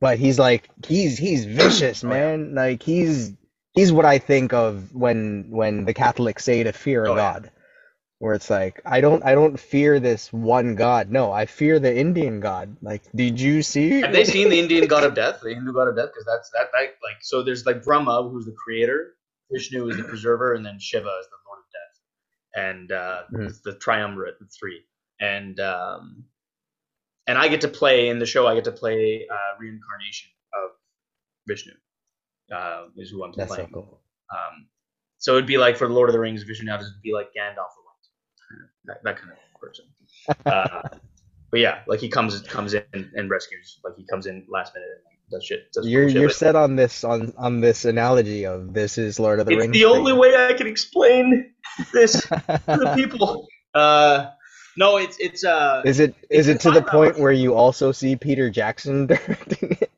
But he's like he's he's *clears throat* vicious, Oh, man. Like he's he's what I think of when when the Catholics say to fear a Oh, yeah. god. Where it's like I don't I don't fear this one god. No, I fear the Indian god. Like did you see Have they seen the Indian god of death, the Hindu god of death? Because that's that, that like so. There's like Brahma, who's the creator, Vishnu is the *clears throat* preserver, and then Shiva is the lord of death, and uh, Mhm. the triumvirate, the three. And um, and I get to play in the show. I get to play uh, reincarnation of Vishnu, uh, is who I'm That's so cool. Um, so it'd be like for the Lord of the Rings, Vishnu now just be like Gandalf the White, that, that kind of person. *laughs* Uh, but yeah, like he comes comes in and rescues. Like he comes in last minute and does shit. Does You're shit, you're set on this on on this analogy of this is Lord of the It's Rings. the only way I can explain this *laughs* to the people. Uh, no, it's it's uh. Is It's it to the point where you also see Peter Jackson *laughs* directing it?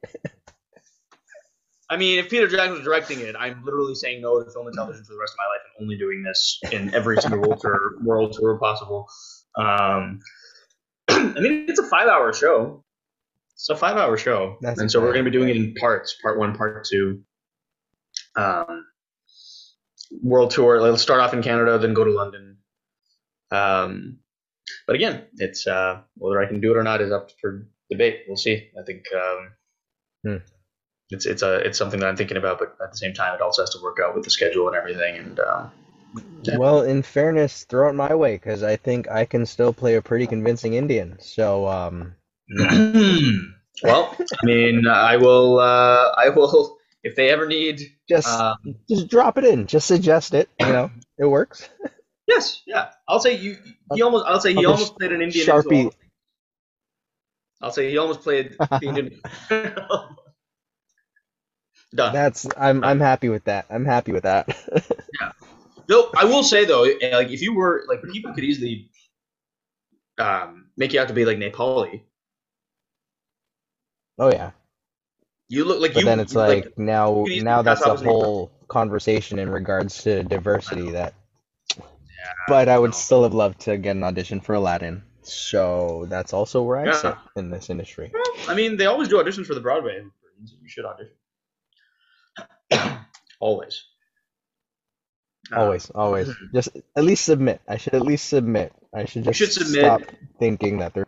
I mean, if Peter Jackson was directing it, I'm literally saying no to film and television for the rest of my life and only doing this in every *laughs* single world tour, world tour possible. Um, *clears throat* I mean, it's a five-hour show. It's a five-hour show, That's and so we're going to be doing it in parts: part one, part two. Um, world tour. Let's start off in Canada, then go to London. Um, but again, it's uh, whether I can do it or not is up for debate. We'll see. I think. Um, Hmm. It's it's a it's something that I'm thinking about, but at the same time, it also has to work out with the schedule and everything. And um, Yeah. Well, in fairness, throw it my way because I think I can still play a pretty convincing Indian. So, um, *clears throat* well, I mean, I will uh, I will if they ever need. just Um, just drop it in. Just suggest it. You know, it works. yes, yeah, I'll say you. He almost. I'll say he I'll almost played an Indian. Sharpie. all- I'll say he almost played the Indian. *laughs* *laughs* Done. That's I'm I'm happy with that. I'm happy with that. *laughs* yeah. No, I will say though, eh, like if you were like people could easily um, make you out to be like Nepali. oh yeah. You look like But you. then it's you, like now you could easily now that's a whole conversation in regards to diversity that Yeah, but I would still have loved to get an audition for Aladdin. So that's also where I Yeah. sit in this industry. Well, I mean, they always do auditions for the Broadway. You should audition. *coughs* always. Uh, Always, always. Just at least submit. I should at least submit. I should just should submit. stop thinking that they're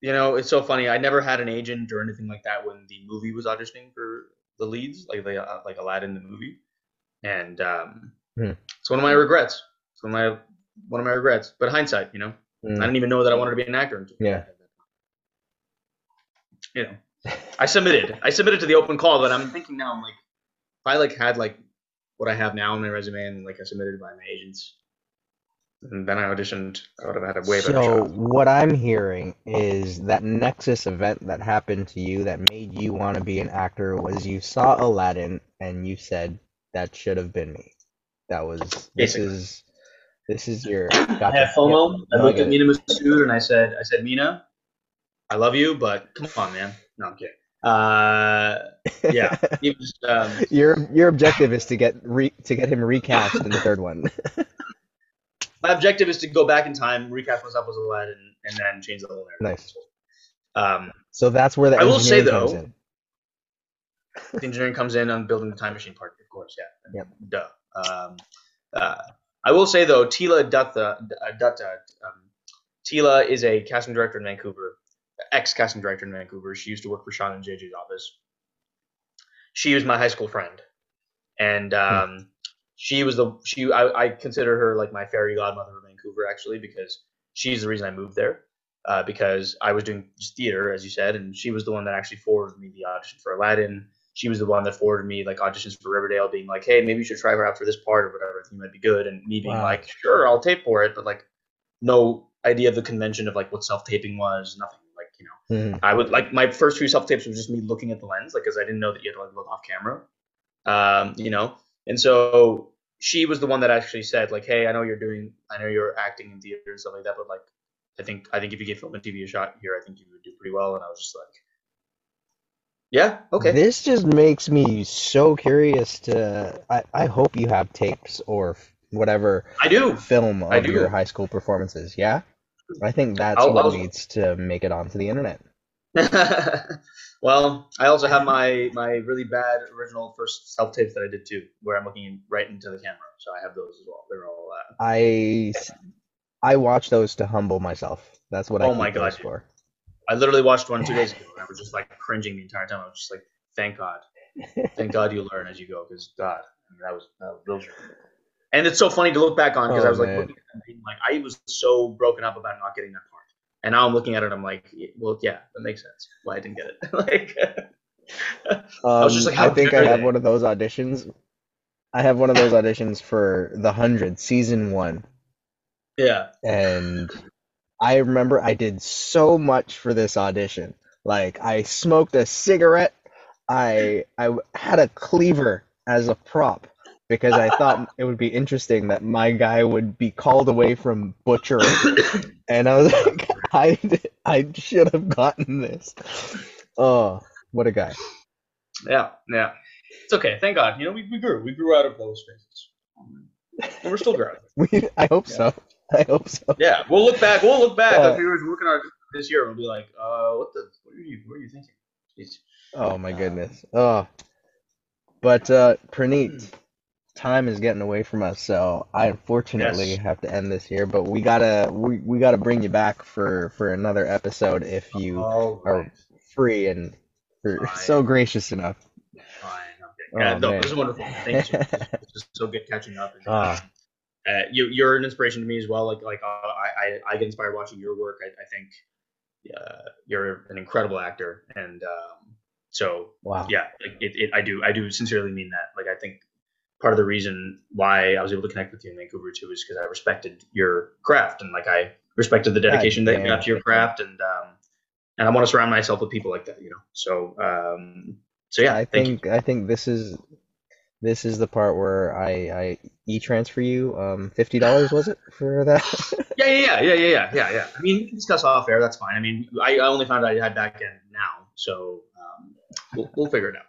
You know, it's so funny. I never had an agent or anything like that when the movie was auditioning for the leads, like the uh, like Aladdin the movie, and um, Hmm. it's one of my regrets. It's one of my one of my regrets. But hindsight, you know, I Mm, didn't even know that I wanted to be an actor. until- Yeah. You know, I submitted. I submitted to the open call, but I'm thinking now. I'm like, if I like had like what I have now on my resume, and like I submitted by my agents, and then I auditioned, I would have had a way better So shot. what I'm hearing is that Nexus event that happened to you that made you want to be an actor was you saw Aladdin and you said that should have been me. That was this is this is your I had FOMO. Yep. I looked at. Mena Massoud and I said, I said, Mina, I love you, but come on, man. No, I'm kidding. Uh, yeah. *laughs* was, um, Your your objective is to get re, to get him recast in the third one. *laughs* my objective is to go back in time, recast myself as Aladdin, and then change the whole narrative. Nice. Um, So that's where the I will say, engineering comes though, in. the engineering comes in on building the time machine part, of course. Yeah. Yep. Duh. Um, uh, I will say though, Tila Dutta, uh, Dutta, um, Tila is a casting director in Vancouver, ex casting director in Vancouver. She used to work for Sean and JJ's office. She was my high school friend, and um, she was the she. I, I consider her like my fairy godmother of Vancouver actually because she's the reason I moved there. Uh, because I was doing just theater, as you said, and she was the one that actually forwarded me the audition for Aladdin she was the one that forwarded me like auditions for Riverdale, being like, "Hey, maybe you should try her out for this part or whatever. I think it might be good." And me being Wow. like, "Sure, I'll tape for it," but like, no idea of the convention of like what self taping was, nothing. Like, you know, Mhm. I would like my first few self tapes was just me looking at the lens, like, because I didn't know that you had to like look off camera, um, you know. And so she was the one that actually said like, "Hey, I know you're doing, I know you're acting in theater and stuff like that, but like, I think I think if you give film and TV a shot here, I think you would do pretty well." And I was just like, "Yeah, okay." This just makes me so curious to. I, I hope you have tapes or whatever I do. film I of do. your high school performances. Yeah, I think that's I'll- what I'll- needs to make it onto the internet. *laughs* well, I also have my my really bad original first self tapes that I did too, where I'm looking right into the camera. So I have those as well. They're all. Uh, I I watch those to humble myself. That's what I Oh keep my God, for. I literally watched one two days *laughs* ago, and I was just like cringing the entire time. I was just like, "Thank God, thank God you learn as you go," because God, I mean, that was that was. And it's so funny to look back on because I Oh, was like, looking at it being like, I was so broken up about not getting that part, and now I'm looking at it, I'm like, well, yeah, that makes sense. Why I didn't get it. *laughs* like, *laughs* Um, was just like, I think I have one of those auditions. I have one of those auditions for The Hundred, season one. yeah. and I remember I did so much for this audition. Like I smoked a cigarette, I I had a cleaver as a prop because I thought it would be interesting that my guy would be called away from butchering, *coughs* and I was like, I I should have gotten this. Oh, what a guy! Yeah, yeah. It's okay. Thank God. You know, we, we grew. We grew out of those phases. And we're still growing. *laughs* We I hope so. I hope so. Yeah. We'll look back. We'll look back Uh, if we were working on this year we'll be like, uh, what the, what are you, what are you thinking? Jeez. Oh my goodness. Oh. But uh Praneet, time is getting away from us, so I unfortunately Yes. have to end this here, but we gotta we, we gotta bring you back for for another episode if you All are right. free and Fine. so gracious enough. Fine. Okay. Oh, Uh, no, man. this is wonderful. Thank you. *laughs* It's just so good catching up. And, Ah. uh, you, you're an inspiration to me as well. Like, like uh, I, I, I get inspired watching your work. I, I think uh, you're an incredible actor, and um, so Wow. yeah, like, it, it, I do, I do sincerely mean that. Like, I think part of the reason why I was able to connect with you in Vancouver too is because I respected your craft and like I respected the dedication that you got to your craft, and um, and I want to surround myself with people like that, you know. So, um, so yeah, I thank you. think I think this is this is the part where I I e transfer you um fifty dollars was it for that? Yeah, *laughs* yeah, yeah, yeah, yeah, yeah, yeah, yeah. I mean, we can discuss off air. That's fine. I mean, I, I only found out I had back end now, so um, we'll, we'll figure it out.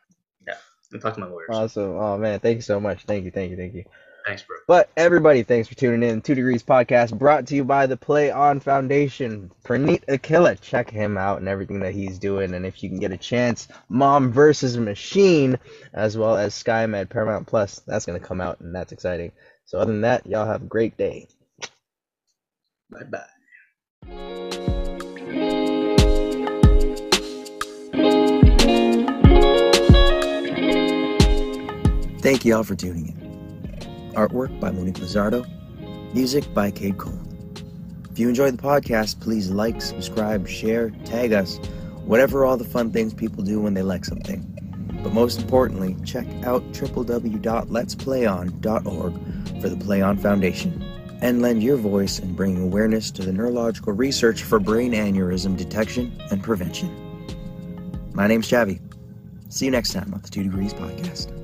I'll talk to my lawyers. awesome. Oh man, thank you so much. Thank you, thank you, thank you. Thanks, bro. But everybody, thanks for tuning in. Two Degrees Podcast brought to you by the Play On Foundation. Praneet Akilla, check him out and everything that he's doing. And if you can get a chance, Mom versus Machine, as well as SkyMed Paramount Plus, that's gonna come out and that's exciting. So other than that, y'all have a great day. Bye bye. Thank you all for tuning in. Artwork by Monique Lizardo. Music by Kid Kold. If you enjoyed the podcast, please like, subscribe, share, tag us, whatever all the fun things people do when they like something. But most importantly, check out www.letsplayon.org for the Play On Foundation and lend your voice in bringing awareness to the neurological research for brain aneurysm detection and prevention. My name's Xavi. See you next time on the Two Degrees Podcast.